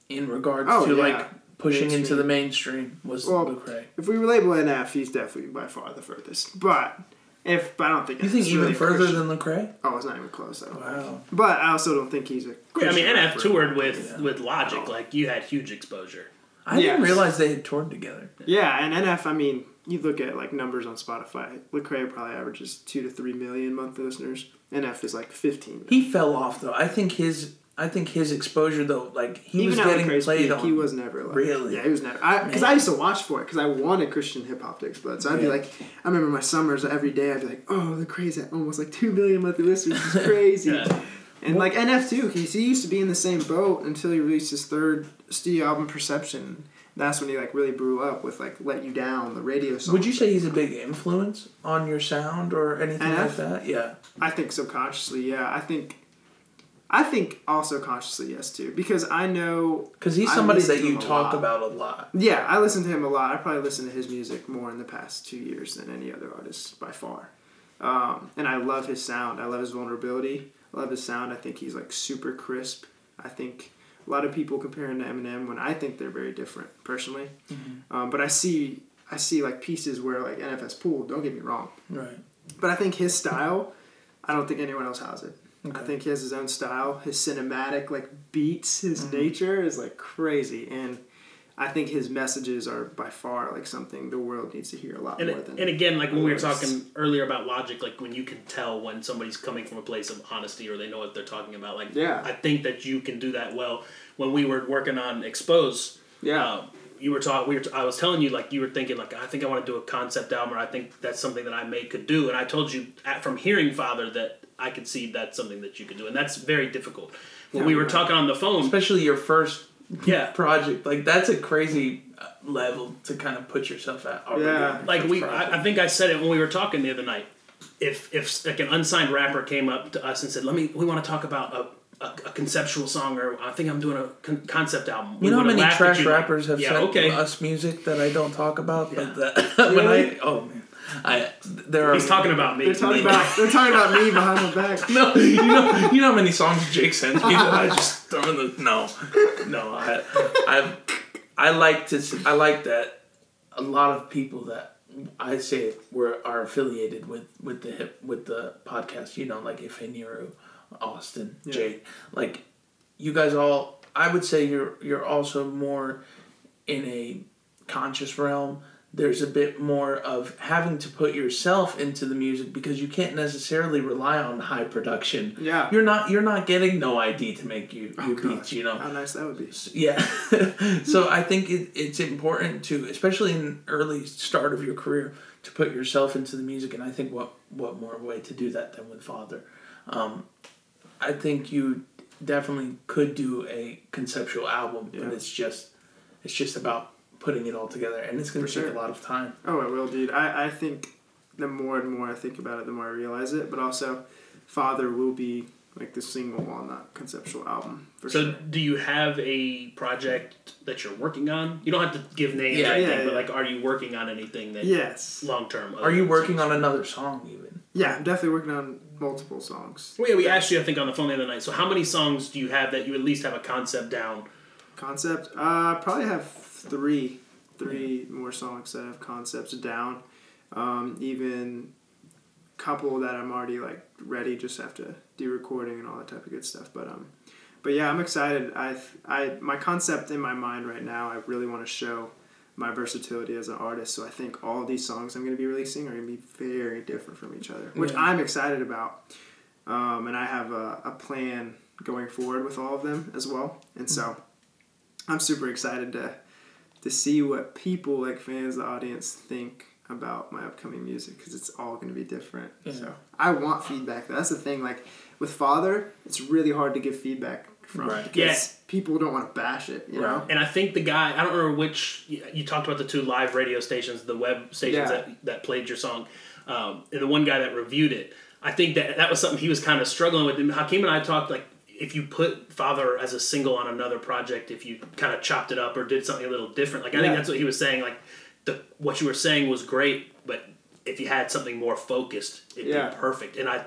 in regards Oh, to yeah. like pushing into the mainstream was Well, Lecrae. If we label NF, he's definitely by far the furthest. But if but I don't think You think even really further Christian. than Lecrae? Oh, it's not even close. I don't think. Wow. But I also don't think he's a. Yeah, I mean, NF rapper. toured with, Yeah. with Logic. Like, you had huge exposure. I didn't realize they had toured together. Yeah, and NF. I mean, you look at like numbers on Spotify. Lecrae probably averages two to three million monthly listeners. NF is like fifteen. He fell off though. I think his I think his exposure though, like he was getting Lecrae's played peak, on. He was never like Really? Yeah, he was never. Because I, Man. used to watch for it because I wanted Christian hip hop to explode. So I'd be like, I remember my summers every day. I'd be like, oh, Lecrae's at almost like two million monthly listeners. It's crazy. Yeah. And like NF too, because he used to be in the same boat until he released his third studio album, Perception. That's when he like really blew up with like "Let You Down," the radio song. Would you say he's a big influence on your sound or anything like that? Yeah. I think subconsciously, yeah. I think I think also consciously yes too because I know Because he's somebody that you talk lot. about a lot. Yeah, I listen to him a lot. I probably listen to his music more in the past two years than any other artist by far. Um, and I love his sound. I love his vulnerability. I love his sound. I think he's like super crisp. I think a lot of people comparing to Eminem when I think they're very different personally. Um, but I see I see like pieces where like NFS Pool. Don't get me wrong, Right. but I think his style. I don't think anyone else has it. I think he has his own style. His cinematic like beats, his Mm-hmm. nature is like crazy, and I think his messages are by far like something the world needs to hear a lot And, more than. and again, like when we were talking earlier about logic, like when you can tell when somebody's coming from a place of honesty or they know what they're talking about. Like, Yeah. I think that you can do that well. When we were working on Expose, Yeah. um, you were talking. We were. I was telling you, like you were thinking, like I think I want to do a concept album, or I think that's something that I may could do. And I told you at, from hearing Father that I could see that's something that you could do, and that's very difficult. When we were right. talking on the phone, Especially your first yeah, project. Like, that's a crazy uh, level to kind of put yourself at. already Yeah. like we. I, I think I said it when we were talking the other night. If if like an unsigned rapper came up to us and said, "Let me, we want to talk about a." A, a conceptual song, or I think I'm doing a con- concept album. We You know how many trash rappers have yeah, sent okay. us music that I don't talk about? Yeah. But that, when Really? I oh man, I there are He's talking about me. they're talking about they're talking about me behind my back. no, you know, you know how many songs Jake sends me that I just throw in the no, no. I, I, I like to. I like that a lot of people that I say were are affiliated with with the hip with the podcast. You know, like if Niru, Austin, Jake, like you guys all. I would say you're you're also more in a conscious realm there's a bit more of having to put yourself into the music because you can't necessarily rely on high production Yeah. you're not you're not getting No I.D. to make you Oh, your beats you know How nice that would be. yeah so i think it, it's important to especially in early start of your career to put yourself into the music and i think what what more way to do that than with father um, i think you definitely could do a conceptual album Yeah. but it's just it's just about putting it all together and it's going to take sure. a lot of time Oh, it will, dude. I, I think the more and more I think about it, the more I realize it. But also, Father will be like the single on that conceptual album for So, sure. do you have a project that you're working on? You don't have to give names Yeah, or anything, yeah, but yeah. like, are you working on anything that Yes. long term? are you working on another song even Yeah, I'm definitely working on multiple songs. Well, yeah, we asked you, I think, on the phone the other night. So, how many songs do you have that you at least have a concept down? Concept. Uh, probably have three, three more songs that have concepts down. Um, even couple that I'm already like ready. Just have to do recording and all that type of good stuff. But um, but yeah, I'm excited. I I my concept in my mind right now. I really want to show my versatility as an artist. So I think all these songs I'm going to be releasing are going to be very different from each other, which Yeah. I'm excited about. Um, and I have a, a plan going forward with all of them as well. And so I'm super excited to to see what people like fans, the audience think about my upcoming music because it's all going to be different. Yeah. So I want feedback. That's the thing. Like with Father, it's really hard to give feedback from Right. because Yeah. people don't want to bash it. You know. And I think the guy, I don't remember which, you you talked about the two live radio stations, the web stations Yeah. that, that played your song, um, and the one guy that reviewed it. I think that that was something he was kind of struggling with. And Hakeem and I talked like, if you put Father as a single on another project, if you kind of chopped it up or did something a little different, like I think that's what he was saying. Like, the what you were saying was great, but if you had something more focused, it'd Yeah. be perfect. And I,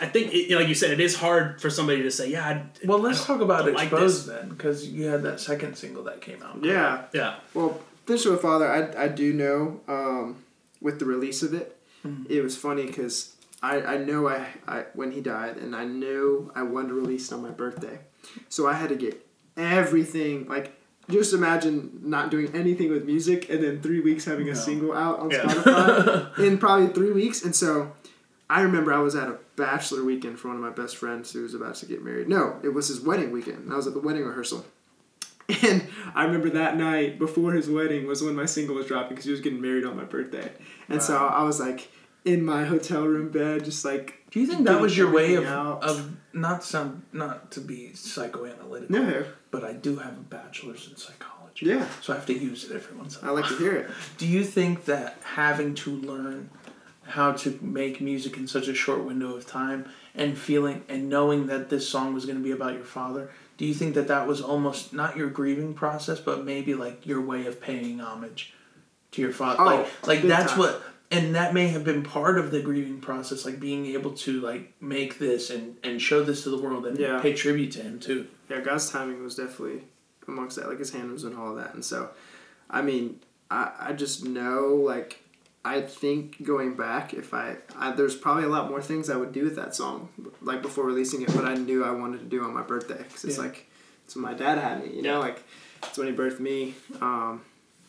I think it, you know, like you said, it is hard for somebody to say, yeah. I, well let's I talk don't- about don't like exposed this. then because you had that second single that came out Yeah. Yeah. Well, Finisher with Father, I, I do know um, with the release of it, it was funny because I, I know I, I when he died, and I knew I wanted to release it on my birthday. So I had to get everything, like, just imagine not doing anything with music and then three weeks having a single out on Yeah. Spotify in probably three weeks. And so I remember I was at a bachelor weekend for one of my best friends who was about to get married. No, it was his wedding weekend. I was at the wedding rehearsal. And I remember that night before his wedding was when my single was dropping because he was getting married on my birthday. And so I was like in my hotel room bed, just like do you think that was your way of, out. of not sound not to be psychoanalytical no, but I do have a bachelor's in psychology. Yeah. So I have to use it every once in a while. I like to hear it. Do you think that having to learn how to make music in such a short window of time and feeling and knowing that this song was going to be about your father do you think that that was almost not your grieving process but maybe like your way of paying homage to your father Oh, like like that's time. what and that may have been part of the grieving process like being able to like make this and and show this to the world and Yeah. pay tribute to him too yeah, God's timing was definitely amongst that. Like his hand was in all of that, and so, I mean, I I just know like I think going back, if I, I there's probably a lot more things I would do with that song, like before releasing it, but I knew I wanted to do on my birthday because it's Yeah. like it's when my dad had me, you know, like it's when he birthed me. Um,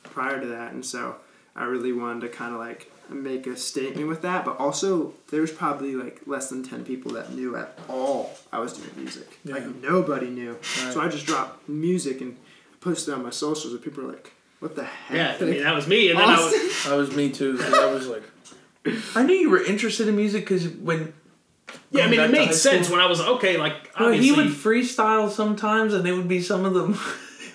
prior to that, and so I really wanted to kind of like make a statement with that, but also there was probably like less than ten people that knew at all I was doing music. Yeah. Like nobody knew. Right. So I just dropped music and posted it on my socials, and people were like, "What the heck?" Yeah, I mean that was me, and then I was, Austin- that was me too. I was like I knew you were interested in music because when yeah, I mean it made sense school- when I was okay. Like Well, obviously, he would freestyle sometimes, and it would be some of them.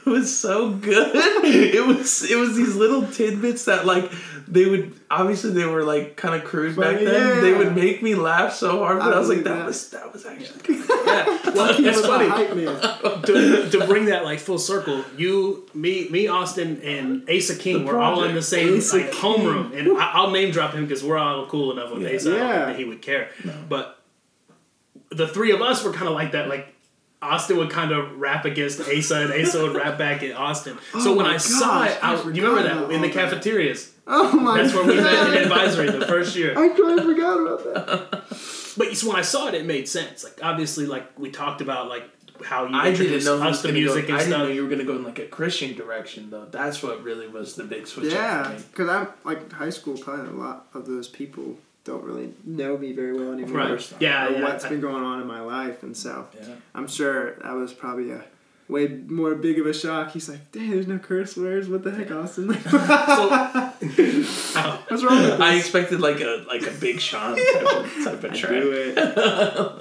it was so good. It was it was these little tidbits that like they would obviously they were like kind of crude back Funny, then. yeah. They would make me laugh so hard, but I I, was like, that, that. was that was actually good. yeah. Well, He it's a funny. hype man. to, to bring that like full circle, you, me, me, Austin, and Asa King were all in the same Asa like homeroom, and I, I'll name drop him because we're all cool enough with Yeah. Asa. I don't Yeah. think that he would care, but the three of us were kind of like that. Like Austin would kind of rap against Asa, and Asa would rap back at Austin. Oh so Oh when my I saw it, I I, you remember that in the cafeterias? Oh my That's where we met in advisory the first year. I totally forgot about that. But so when I saw it, it made sense. Like obviously, like we talked about, like how you I didn't know us to music go, and I didn't know you were gonna go in like a Christian direction though. That's what really was the big switch. Yeah, because I'm like high school. Probably a lot of those people don't really know me very well anymore. Right. First Yeah, or yeah. what's been going on in my life, and so Yeah. I'm sure that was probably a way more big of a shock. He's like, "Dang, there's no curse words. What the heck, Austin? Like, So, what's wrong with I expected like a like a big Sean type of, type of track. Do it.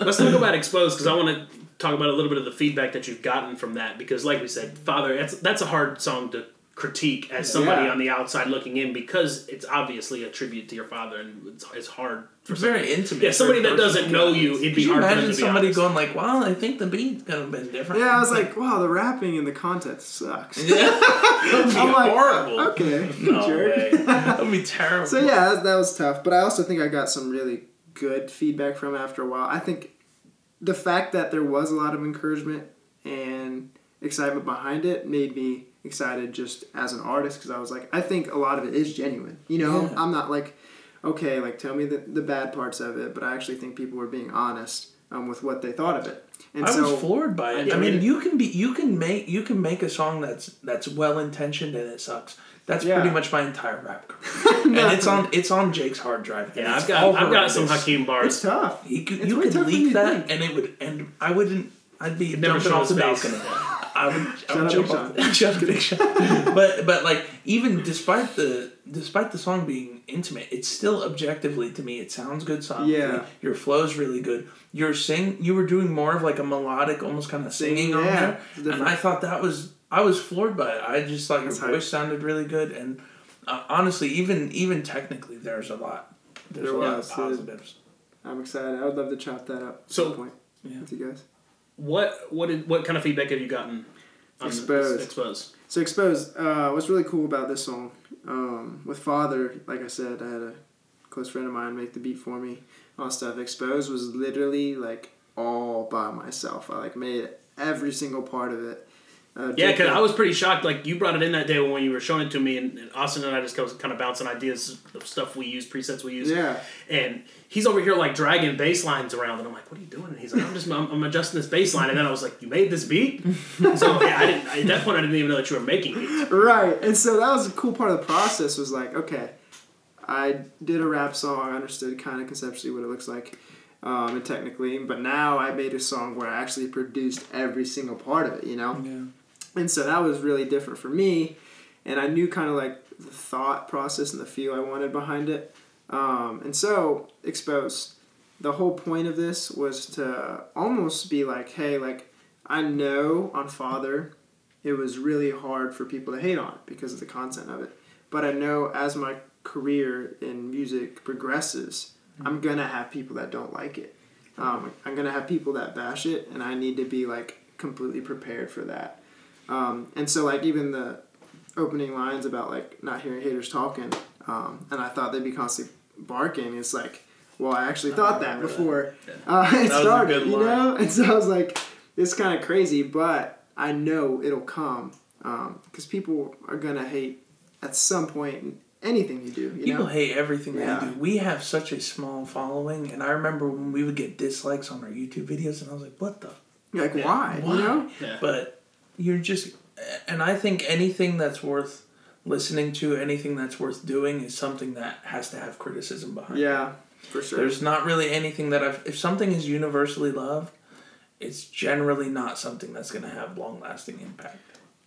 let's talk about exposed because I want to talk about a little bit of the feedback that you've gotten from that because, like we said, Father, that's that's a hard song to critique as somebody Yeah. on the outside looking in because it's obviously a tribute to your father and it's, it's hard for It's very intimate. Yeah, somebody that doesn't know you, it'd be Could you hard for imagine to somebody honest. going like, "Well, I think the beat's gonna have been different." Yeah, I was like, wow, the rapping and the content sucks. yeah, that would be I'm like, horrible. Okay, No jerk. way. That would be terrible. So yeah, that, that was tough. But I also think I got some really good feedback from after a while. I think the fact that there was a lot of encouragement and excitement behind it made me excited just as an artist because I was like, I think a lot of it is genuine. You know, Yeah. I'm not like, okay, like tell me the, the bad parts of it, but I actually think people were being honest um, with what they thought of it. And I so was floored by it. I I, mean, did. you can be, you can make, you can make a song that's that's well intentioned and it sucks. That's Yeah. pretty much my entire rap career, and it's on it's on Jake's hard drive. Yeah, I've got I've got some Hakeem Hakeem it's bars. tough. You could, It's you could leak you that, think. and it would, and I wouldn't. I'd be never jumping show off the balcony. I would, I would jump Big off. The, shut Big. But but like even despite the despite the song being intimate, it's still objectively to me it sounds good song. Yeah. Your flow's really good. Your sing you were doing more of like a melodic, almost kind of singing on there, and. I thought that was I was floored by it. I just thought your That's hype. voice sounded really good, and uh, honestly, even even technically, there's a lot. There's There a lot of positives. I'm excited. I would love to chop that up. at So- some point Yeah. with you guys. What what did what kind of feedback have you gotten? Exposed. Exposed. So exposed. Uh, what's really cool about this song, um, with Father, like I said, I had a close friend of mine make the beat for me. All stuff. Exposed was literally like all by myself. I like made every single part of it. Uh, Yeah, because I was pretty shocked. Like you brought it in that day when you were showing it to me, and, and Austin and I just was kind of bouncing ideas of stuff we use, presets we use. Yeah. And he's over here like dragging bass lines around, and I'm like, "What are you doing?" And he's like, "I'm just I'm, I'm adjusting this bass line." And then I was like, "You made this beat?" so yeah, I didn't. At that point, I didn't even know that you were making beats. Right. And so that was a cool part of the process was like, okay, I did a rap song, I understood kind of conceptually what it looks like. Um, and technically, but now I made a song where I actually produced every single part of it, you know? Yeah. And so that was really different for me. And I knew kind of like the thought process and the feel I wanted behind it. Um, and so, Expose, the whole point of this was to almost be like, hey, like, I know on Father it was really hard for people to hate on it because of the content of it. But I know as my career in music progresses, I'm gonna have people that don't like it. Um, I'm gonna have people that bash it, and I need to be like completely prepared for that. Um, and so like even the opening lines about like not hearing haters talking, um, and I thought they'd be constantly barking. It's like, well, I actually thought that remember that. before Yeah. uh, it was a started, good you know. And so I was like, it's kind of crazy, but I know it'll come because people are gonna hate at some point anything you do. You People know? hate everything Yeah. that you do. We have such a small following, and I remember when we would get dislikes on our YouTube videos, and I was like, "What the You're like, Yeah. why? Why? You know? Yeah. But you're just, and I think anything that's worth listening to, anything that's worth doing, is something that has to have criticism behind. it. Yeah, for sure. There's not really anything that I've. If something is universally loved, it's generally not something that's going to have long lasting impact.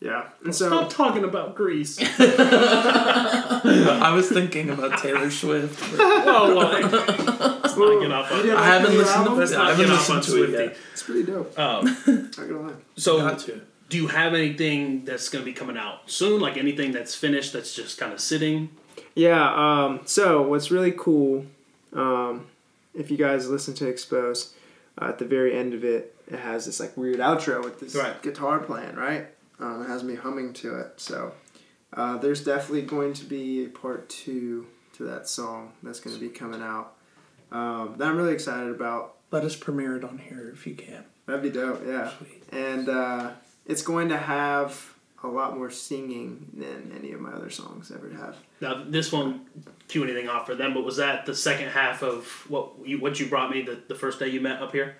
yeah, and so Stop talking about Greece. I was thinking about Taylor Swift. but Whoa, whoa. Let's not get off on didn't I like haven't listened to. Let's I haven't listened to it yet. it's pretty dope. Um, Not gonna lie. so, Got to. Do you have anything that's going to be coming out soon? Like anything that's finished that's just kind of sitting? Yeah. Um, so what's really cool, um, if you guys listen to Expose, uh, at the very end of it, it has this like weird outro with this Right. guitar playing, right? Um, it has me humming to it. So uh, there's definitely going to be a part two to that song that's going to be coming out. Um, that I'm really excited about. Let us premiere it on here if you can. That'd be dope. Yeah. Sweet. and uh, it's going to have a lot more singing than any of my other songs ever have. Now, this won't cue anything off for them, but was that the second half of what you what you brought me the, the first day you met up here?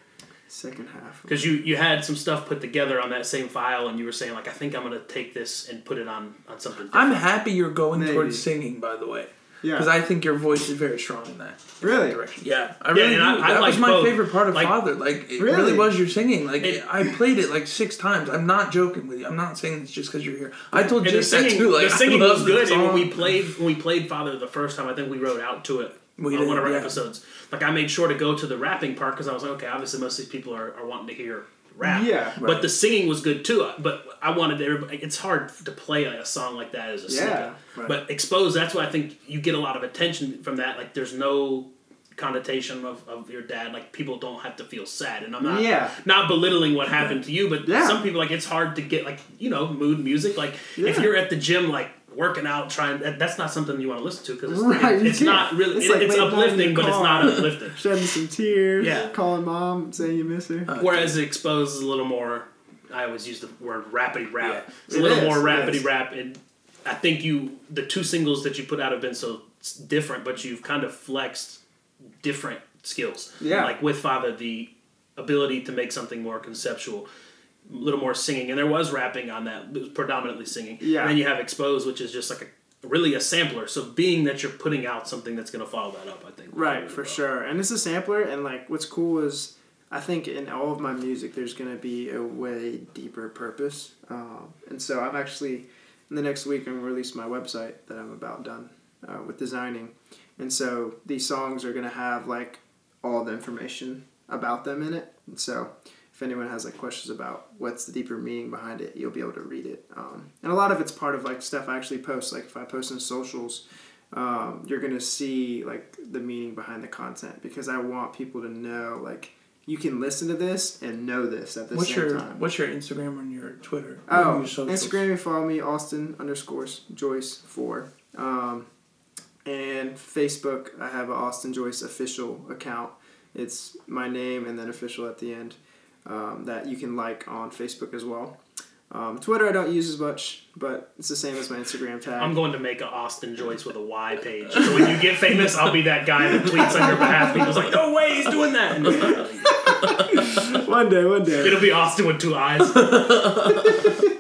Second half. Because you, you had some stuff put together on that same file, and you were saying like, I think I'm gonna take this and put it on on something. Different. I'm happy you're going Maybe. towards singing, by the way, Yeah. because I think your voice is very strong in that Really? direction. Yeah, I Yeah, really and do. I- I that was my both. favorite part of Like- Father. Like it Really? really was your singing. Like It- I played it like six times. I'm not joking with you. I'm not saying it's just because you're here. I told And that too. Like the singing love was good, and when we played when we played Father the first time, I think we wrote out to it We on did, one of our yeah. episodes. Like I made sure to go to the rapping part because I was like, okay, obviously most of these people are, are wanting to hear rap. Yeah. But Right. the singing was good too. But I wanted everybody. It's hard to play a song like that as a Yeah, snippet. right. But exposed, that's why I think you get a lot of attention from that. Like there's no connotation of, of your dad like people don't have to feel sad and i'm not Yeah. not belittling what happened to you but Yeah. some people like it's hard to get like you know mood music like if you're at the gym like working out trying that, that's not something you want to listen to because it's, Right, you it's can't. really It's it's, like it's late night in uplifting but it's not uplifting Shedding some tears. Yeah. Calling mom, saying you miss her. Uh, whereas exposed is a little more i always use the word rapidy rap Yeah. it's a little is, more it rapidy is. rap and i think you the two singles that you put out have been so different but you've kind of flexed different skills Yeah. like with father the ability to make something more conceptual a little more singing and there was rapping on that it was predominantly singing Yeah. and then you have exposed which is just like a really a sampler so being that you're putting out something that's going to follow that up i think Right, really for well. sure. And it's a sampler, and like what's cool is I think in all of my music there's gonna be a way deeper purpose. Um, and so I'm actually in the next week I'm gonna release my website that I'm about done uh, with designing, and so these songs are gonna have like all the information about them in it. And so if anyone has like questions about what's the deeper meaning behind it, you'll be able to read it. Um, and a lot of it's part of like stuff I actually post. Like if I post in socials um, you're gonna see like the meaning behind the content because I want people to know like you can listen to this and know this at the What's same your time. What's your Instagram and your Twitter? Oh, your? Instagram, you follow me Austin underscores Joyce four, um, and Facebook I have an Austin Joyce official account. It's my name and then official at the end um, that you can like on Facebook as well. Um, Twitter I don't use as much, but it's the same as my Instagram tag. I'm going to make a Austin Joyce with a Y page. So when you get famous, I'll be that guy that tweets on your behalf. People's like, no way, he's doing that. One day, one day. it'll be Austin with two eyes.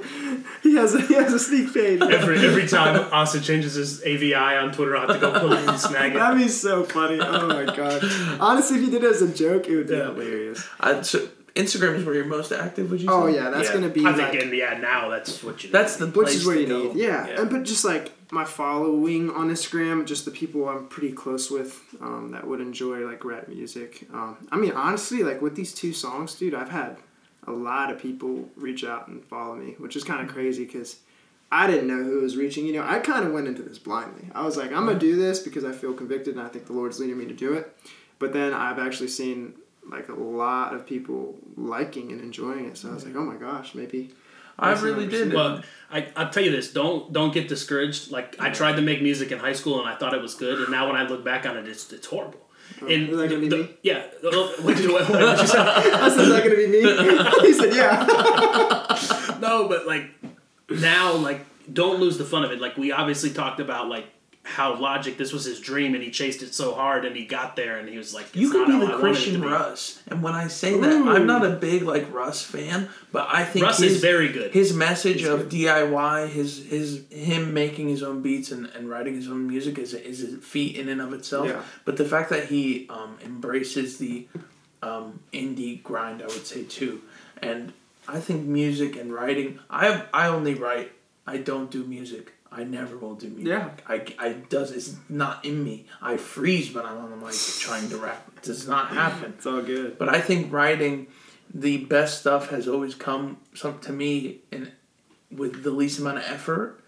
He has a, he has a sneak page. Every every time Austin changes his AVI on Twitter, I'll have to go pull it and snag it. That'd be so funny. Oh my god. Honestly, if you did it as a joke, it would be Yeah. hilarious. I, so Instagram is where you're most active. Would you? Say? Oh say? yeah, that's gonna be I like, think in the ad now, that's what you. That's the which place is where to you go. need. Yeah. Yeah. and but just like my following on Instagram, just the people I'm pretty close with um, that would enjoy like rap music. Um, I mean, honestly, like with these two songs, dude, I've had a lot of people reach out and follow me, which is kind of crazy because I didn't know who was reaching. You know, I kind of went into this blindly. I was like, I'm gonna do this because I feel convicted and I think the Lord's leading me to do it. But then I've actually seen like a lot of people liking and enjoying it. So I was like, oh my gosh, maybe. I really did. seen Well, I I'll tell you this: don't don't get discouraged. Like I tried to make music in high school and I thought it was good, and now when I look back on it, it's it's horrible. Oh. And is that gonna be the- me? yeah, oh, what, what, what, what did you say? I said, is that gonna be me? he said, yeah. no, but like now, like don't lose the fun of it. Like we obviously talked about, like how Logic this was his dream, and he chased it so hard, and he got there, and he was like, You "It's could not be how I the wanted it to Christian be." Russ, and when I say that, I'm not a big like Russ fan, but I think Russ his, is very good. His message of DIY, his his him making his own beats and, and writing his own music is a, is a feat in and of itself. Yeah. But the fact that he um, embraces the um, indie grind, I would say too, and I think music and writing. I have I only write. I don't do music. I never will do music. Yeah. I, I does it's not in me. I freeze when I'm on the mic trying to rap. It does not happen. It's all good. But I think writing the best stuff has always come some to me in with the least amount of effort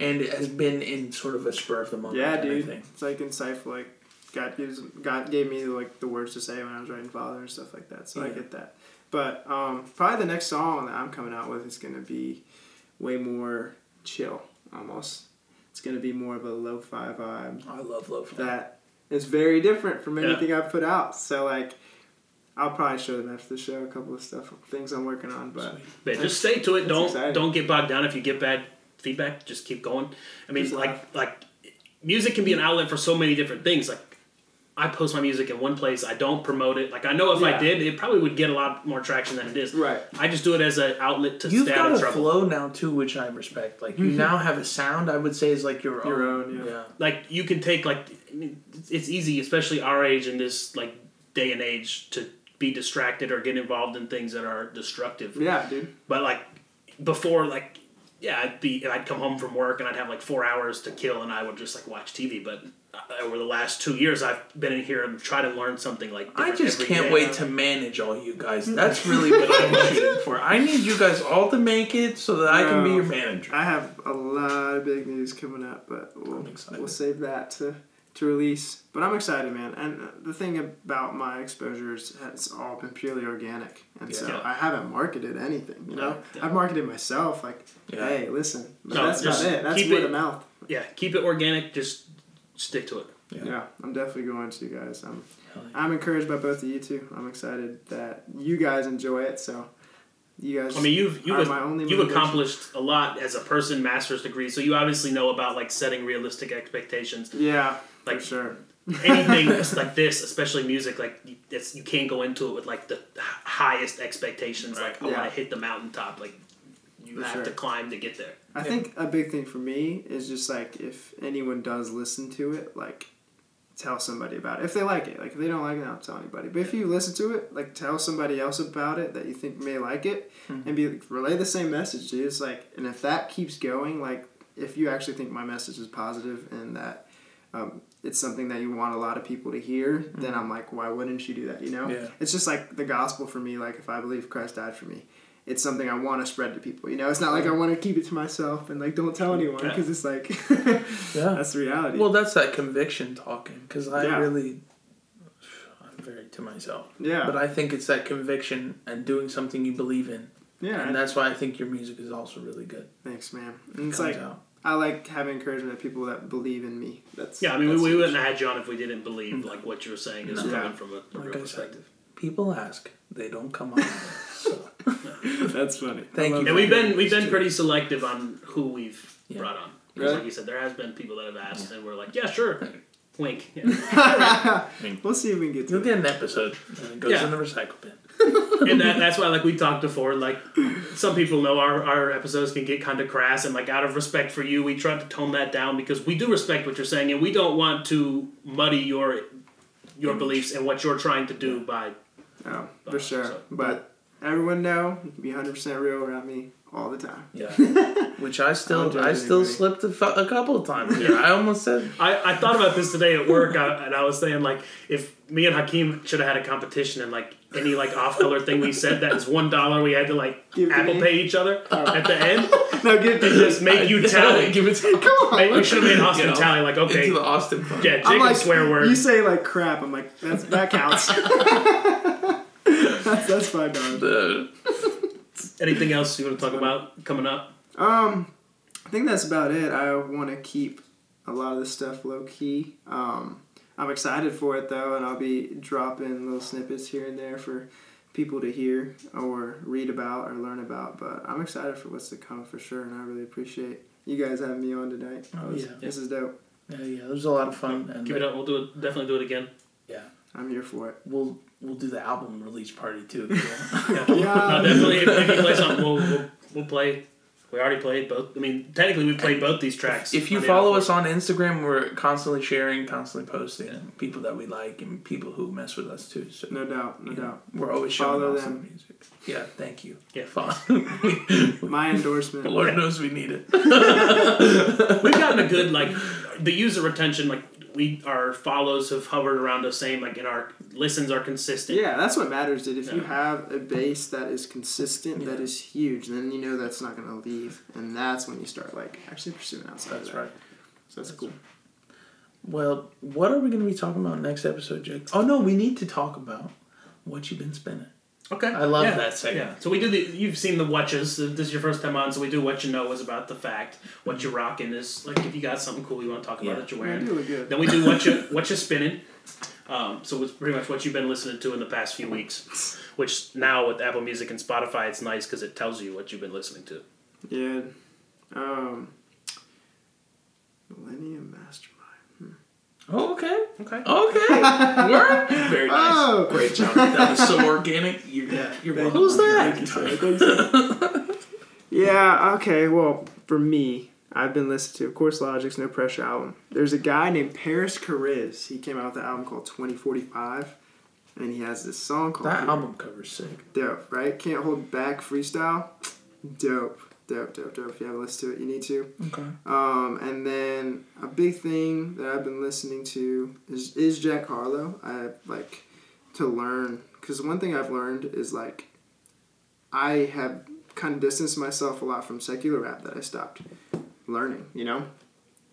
and it has been in sort of a spur of the moment. Yeah, dude. thing. It's like in insightful. Like God gives God gave me like the words to say when I was writing Father and stuff like that. So I get that. But um, probably the next song that I'm coming out with is gonna be way more chill, almost. It's gonna be more of a lo-fi vibe I love lo-fi. that is very different from Yeah. anything I've put out. So like, I'll probably show them after the show a couple of stuff, things I'm working on. But just stay to it. Don't exciting. don't get bogged down if you get bad feedback. Just keep going. I mean, Just like laugh. like music can be an outlet for so many different things. Like I post my music in one place. I don't promote it. Like I know if I did, it probably would get a lot more traction than it is. right, I just do it as an outlet to You've stay got out a trouble. flow now too, which I respect. Like you mm-hmm. now have a sound. I would say is like your, Your own. own, yeah. Like you can take like I mean, it's- it's easy, especially our age in this like day and age, to be distracted or get involved in things that are destructive. yeah, dude. But like before, like yeah, I'd be I'd come home from work and I'd have like four hours to kill, and I would just like watch TV. But over the last two years, I've been in here and tried to learn something like. I just every can't day. wait to manage all you guys. Mm. That's really what I'm shooting for. I need you guys all to make it so that I can be your manager. I have a lot of big news coming up, but we'll, we'll save that to, to release. But I'm excited, man. And the thing about my exposures has all been purely organic, and so Yeah. I haven't marketed anything. You know, Yeah. I've marketed myself. Like, Yeah. hey, listen, but No, that's just about it. That's keep word it- of mouth. Yeah, keep it organic. Just stick to it. Yeah. Yeah. I'm definitely going to, you guys. I'm, yeah. I'm encouraged by both of you two. I'm excited that you guys enjoy it. So, you guys. I mean, you've you've my only you've accomplished a lot as a person, master's degree. So you obviously know about like setting realistic expectations. Yeah, Like- for sure. Anything like this, especially music, like you- it's you can't go into it with like the highest expectations. Like I Yeah. want to hit the mountaintop. Like you For have sure. to climb to get there. I think a big thing for me is just like if anyone does listen to it, like tell somebody about it. If they like it, like if they don't like it, don't tell anybody. But if you listen to it, like tell somebody else about it that you think may like it, and be like, relay the same message. Dude. It's like, and if that keeps going, like if you actually think my message is positive and that. Um, it's something that you want a lot of people to hear, then I'm like, why wouldn't you do that? You know, Yeah. it's just like the gospel for me. Like if I believe Christ died for me, it's something I want to spread to people. You know, it's not like I want to keep it to myself and like don't tell anyone Yeah. because it's like Yeah. that's the reality. Well, that's that conviction talking because I Yeah. really, I'm very to myself. yeah, But I think it's that conviction and doing something you believe in, yeah. and that's why I think your music is also really good. thanks, man. And it's like out. I like having encouragement of people that believe in me. That's Yeah, I mean, we, we wouldn't have had you on if we didn't believe mm. like what you were saying is No. coming from a, a Like real I said, perspective. people ask, they don't come on. so, That's funny. Thank you. And we've been we've been pretty selective on who we've Yeah. brought on. Because Really? like you said, there has been people that have asked, and we're like, yeah, sure, wink. Yeah. we'll see if we can get to You'll it. get an episode, and it goes Yeah. in the recycle bin. and that, that's why, like we talked before, like some people know our, our episodes can get kind of crass, and like out of respect for you, we try to tone that down because we do respect what you're saying, and we don't want to muddy your your beliefs and what you're trying to do by. Oh, for sure. So- But everyone know you can be 100 percent real around me all the time. Yeah, which I still, judge I still anybody. slipped a, fu- a couple of times. Here. I almost said, I, I thought about this today at work, I, and I was saying like if me and Hakeem should have had a competition and like any like off color thing we said that is one dollar we had to like Give to Apple me. Pay each other oh. at the end No, give and just make you tally. Give it to Come on. Hey, we should have made Austin Get off tally like okay, into the Austin fund. yeah, Jake I'm like, swear word. You say like crap. I'm like that's that counts. That's that's five dollars. Anything else you want to talk about coming up? Um, I think that's about it. I want to keep a lot of this stuff low key. Um, I'm excited for it though, and I'll be dropping little snippets here and there for people to hear or read about or learn about. But I'm excited for what's to come for sure, and I really appreciate you guys having me on tonight. Oh, This- yeah. this is dope. yeah, yeah, it was a lot of fun, and Keep it up. We'll do it. Definitely do it again. I'm here for it. we'll we'll do the album release party too. if you want. Yeah, Yeah. no, definitely. If, if you play something, we'll, we'll we'll play. We already played both. I mean, technically, we played both these tracks. If you follow us on Instagram, we're constantly sharing, constantly posting people that we like and people who mess with us too. So No doubt. No you know, doubt. we're always showing Follow awesome them. music. Yeah, thank you. Yeah. Follow. My endorsement. Lord knows we need it. we've gotten a good like the user retention. Like we our follows have hovered around the same. Like and our listens are consistent. Yeah, that's what matters, dude. If you have a base that is consistent, that Yeah. is huge, then you know that's not gonna leave, and that's when you start like actually pursuing outside. That's of that. right. So that's, cool. Well, what are we going to be talking about next episode, Jake? Oh no, we need to talk about what you've been spinning. Okay. I love Yeah. that segment. Yeah. So we do the. You've seen the watches. This is your first time on, so we do what you know is about the fact. What you're rocking is like if you got something cool you want to talk about Yeah. that you're wearing. do look good. Then we do what you what you spinning. Um, so it's pretty much what you've been listening to in the past few weeks. Which now with Apple Music and Spotify, it's nice because it tells you what you've been listening to. Yeah. Um. Millennium Mastermind. Oh, okay. Okay. Okay. Word. Very oh. nice. Oh. Great job. That was so organic. You're, you're welcome. Who's that? Thank you, sir. Thank you, sir. yeah. Okay. Well, for me, I've been listening to, of course, Logic's No Pressure album. There's a guy named Parris Chariz. He came out with an album called 2045, and he has this song called That Here. album cover's sick. Dope, right? Can't hold back freestyle. Dope, dope, dope, dope. If you haven't listened to it, you need to. Okay. Um, and then a big thing that I've been listening to is is Jack Harlow. I like to learn because one thing I've learned is like I have kind of distanced myself a lot from secular rap that I stopped learning. You know,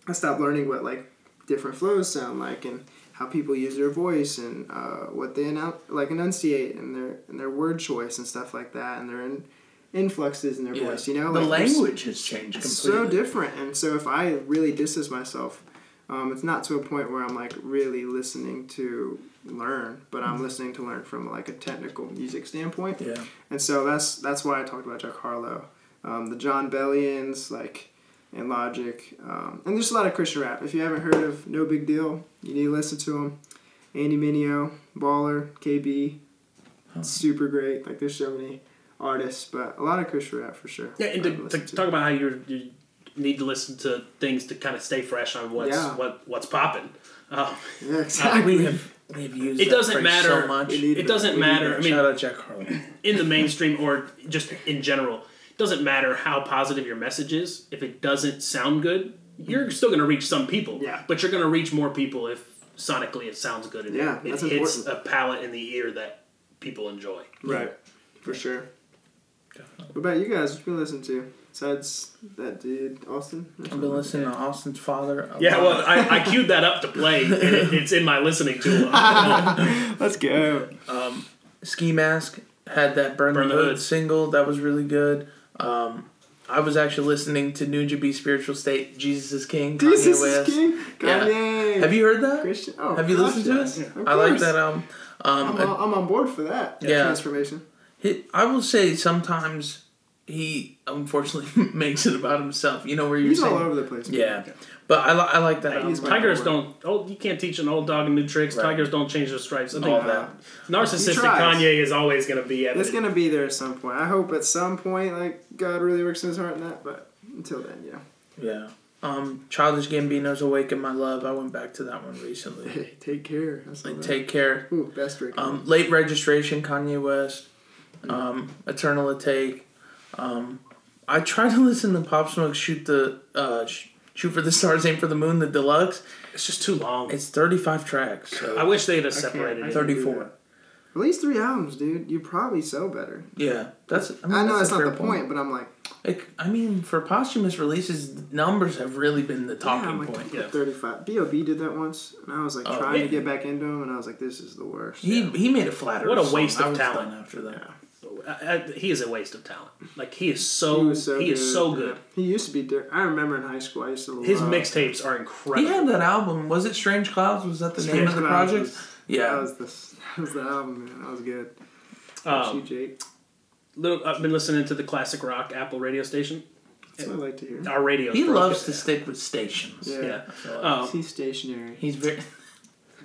I stopped learning what like different flows sound like and how people use their voice and uh, what they annou- like enunciate and their and their word choice and stuff like that and their in- influxes in their Yeah. voice. You know, the like, language has changed it's completely. so different and so if i really distance myself um, it's not to a point where i'm like really listening to learn but i'm listening to learn from like a technical music standpoint Yeah. and so that's that's why i talked about jack harlow um, the Jon Bellions like and logic um, and there's a lot of christian rap if you haven't heard of nobigdyl. you need to listen to him andy mineo baller kb super great like there's so many artists but a lot of christian rap for sure Yeah, and I've to, to talk about how you you need to listen to things to kind of stay fresh on what's Yeah. what what's popping. Uh, yeah exactly We have we have used It doesn't matter. so much. We it doesn't We matter. I mean, Shout out Jack Harlow. in the mainstream or just in general, it doesn't matter how positive your message is. If it doesn't sound good, you're still going to reach some people. Yeah. But you're going to reach more people if sonically it sounds good and Yeah, it, that's it hits important. a palate in the ear that people enjoy. Right. For sure. What about you guys? What you been listening to? Besides that dude, Austin? I've been listening to Austin's father. a Yeah, lot. well, I, I queued that up to play, and it, it's in my listening to. Uh, Let's go. Um, Ski Mask had that Burn, Burn the, the Hood, Hood. single that was really good. Um, I was actually listening to Nujabes Spiritual State, Jesus is King, Kanye Jesus is West. King. Yeah. Have you heard that? Christian? Oh, Have you gosh, listened to yes. it? Of I like that album. Um, I'm, on, I'm on board for that. Yeah. Transformation. He, I will say sometimes he unfortunately makes it about himself. You know where you're He's all over the place. man. yeah. But I, li- I like that. He's album. my- Tigers don't. Oh, you can't teach an old dog new tricks. Right. Tigers don't change their stripes. I think All that. narcissistic Kanye is always going to be at It's gonna be there at some point. I hope at some point, like God really works in his heart in that. But until then, yeah. Yeah. Um, Childish Gambino's "Awaken My Love." I went back to that one recently. Hey, take care. That's Like, take care. Ooh, best Rick. Um, late registration, Kanye West. Um, Eternal Atake. Um, I try to listen to Pop Smoke shoot the uh, sh- Shoot for the Stars, Aim for the Moon, the deluxe. It's just too long. It's 35 tracks. So. I wish they'd have separated it. 34. Release three albums, dude. You probably sell better. Yeah, that's. I, mean, I know that's that's not the point, but I'm like, Like, I mean, for posthumous releases, numbers have really been the yeah, talking I'm like point. yeah. 35. B.O.B. did that once, and I was like Oh, trying yeah. to get back into him, and I was like, this is the worst. He he made a flatter. What a song. waste of talent. After that, I, I, he is a waste of talent. Like he is so He he, was so is good, so yeah. good. He used to be. Dirt. I remember in high school, I used to. His mixtapes are incredible. he had that album. Was it Strange Clouds? Was that the name of the Clouds project? was- yeah. That was the that was the album, man. That was good. Um, you, Jake. little, I've been listening to the classic rock Apple radio station. That's what I like to hear. Our radio. he loves to stick with stations. Yeah. Yeah. I feel like. Um, He's stationary. He's very.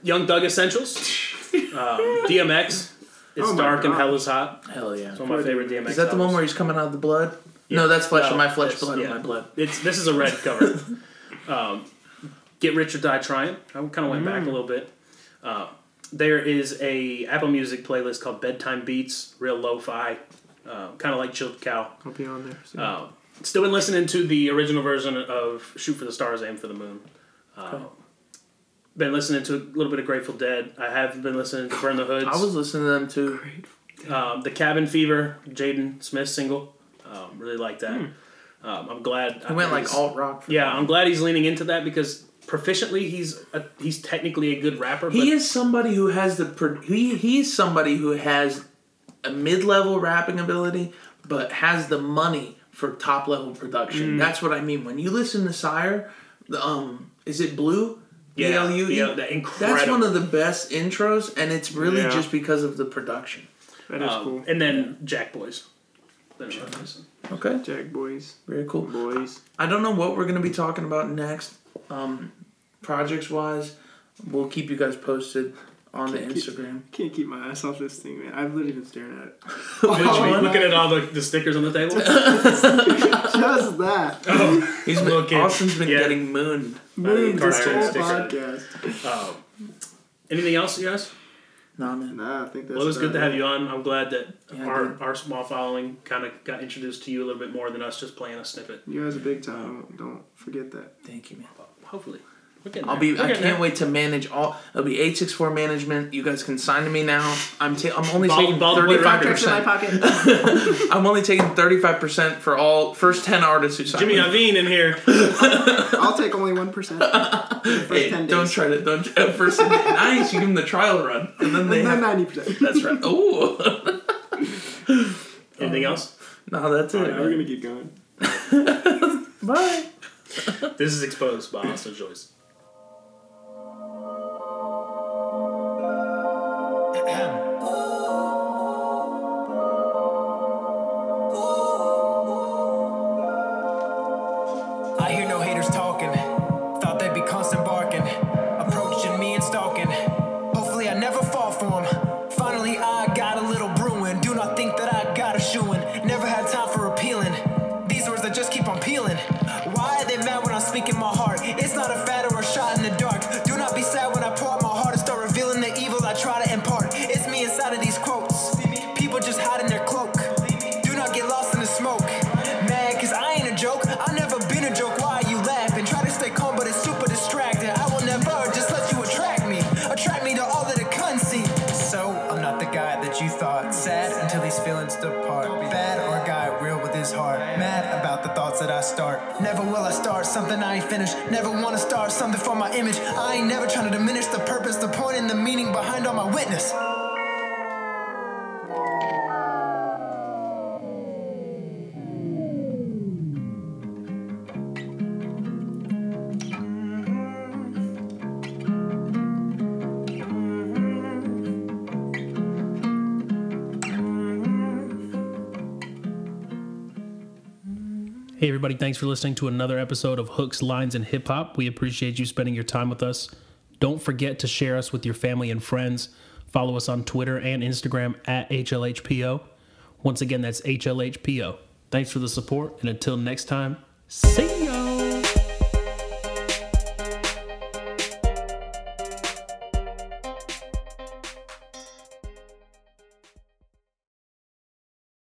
Young Doug Essentials. um, DMX. It's Oh my dark and hell is hot. Hell yeah. It's one of my favorite DMX. Is that the one where he's coming out of the blood? Yeah. No, that's flesh No, of my flesh, this- blood yeah. of my blood. It's this is a red cover. um, Get Rich or Die Trying. I kind of went back Mm. a little bit. Uh, there is a Apple Music playlist called Bedtime Beats, real lo-fi, uh, kind of like Chilled Cow. I'll be on there. soon. Uh, still been listening to the original version of Shoot for the Stars, Aim for the Moon. Uh, Been listening to a little bit of Grateful Dead. I have been listening to Burn the Hoods. I was listening to them too. um, the Cabin Fever, Jaden Smith single. Um, really like that. Um, I'm glad. He went like alt rock. Yeah, them. I'm glad he's leaning into that because proficiently he's a, he's technically a good rapper. But He is somebody who has the he he's somebody who has a mid level rapping ability, but has the money for top level production. Mm. That's what I mean. When you listen to SYRE, the, um, is it Blue? Yeah, B-L-U-E? yeah, that incredible. That's one of the best intros, and it's really Yeah. just because of the production. that is Um, cool. And then Jack Boys. Then another. Okay, Jack boys, very cool. boys. I don't know what we're gonna be talking about next, um, projects wise. We'll keep you guys posted on the Can't keep- Instagram. Can't keep my eyes off this thing, man. I've literally been staring at it. Which Oh, looking at all the, the stickers on the table. Just that. oh, He's been, Little kid. Austin's been Yeah. getting mooned. Moon this Cartoon whole sticker. podcast. um, anything else, you guys? Nah, man. Nah, I think that's. Well, it was good to have you on. I'm glad that Yeah, our, good. our small following kind of got introduced to you a little bit more than us just playing a snippet. You guys are big time. Don't, don't forget that. Thank you, man. Hopefully, we're getting I'll be. I can't there. wait to manage all. It'll be eight six four management. You guys can sign to me now. I'm. Ta- I'm only Bald- taking thirty five records in my percent. pocket. I'm only taking thirty five percent for all first ten artists who sign. Jimmy with me. Iovine in here. I'll take only one percent. Hey, don't try to. Don't try, first. nice. You give them the trial run, and then they. And ninety percent. that's right. Oh. Anything um, else? no, that's it. Alright, we're gonna keep going. Bye. This is exposed by Austin Joyce. Finished. Never wanna start something for my image. I ain't never trying to diminish the purpose, the point, and the meaning behind all my witness. Everybody, thanks for listening to another episode of Hooks, Lines, and Hip Hop. We appreciate you spending your time with us. Don't forget to share us with your family and friends. Follow us on Twitter and Instagram at HLHPO. Once again, that's HLHPO. Thanks for the support, and until next time, see ya.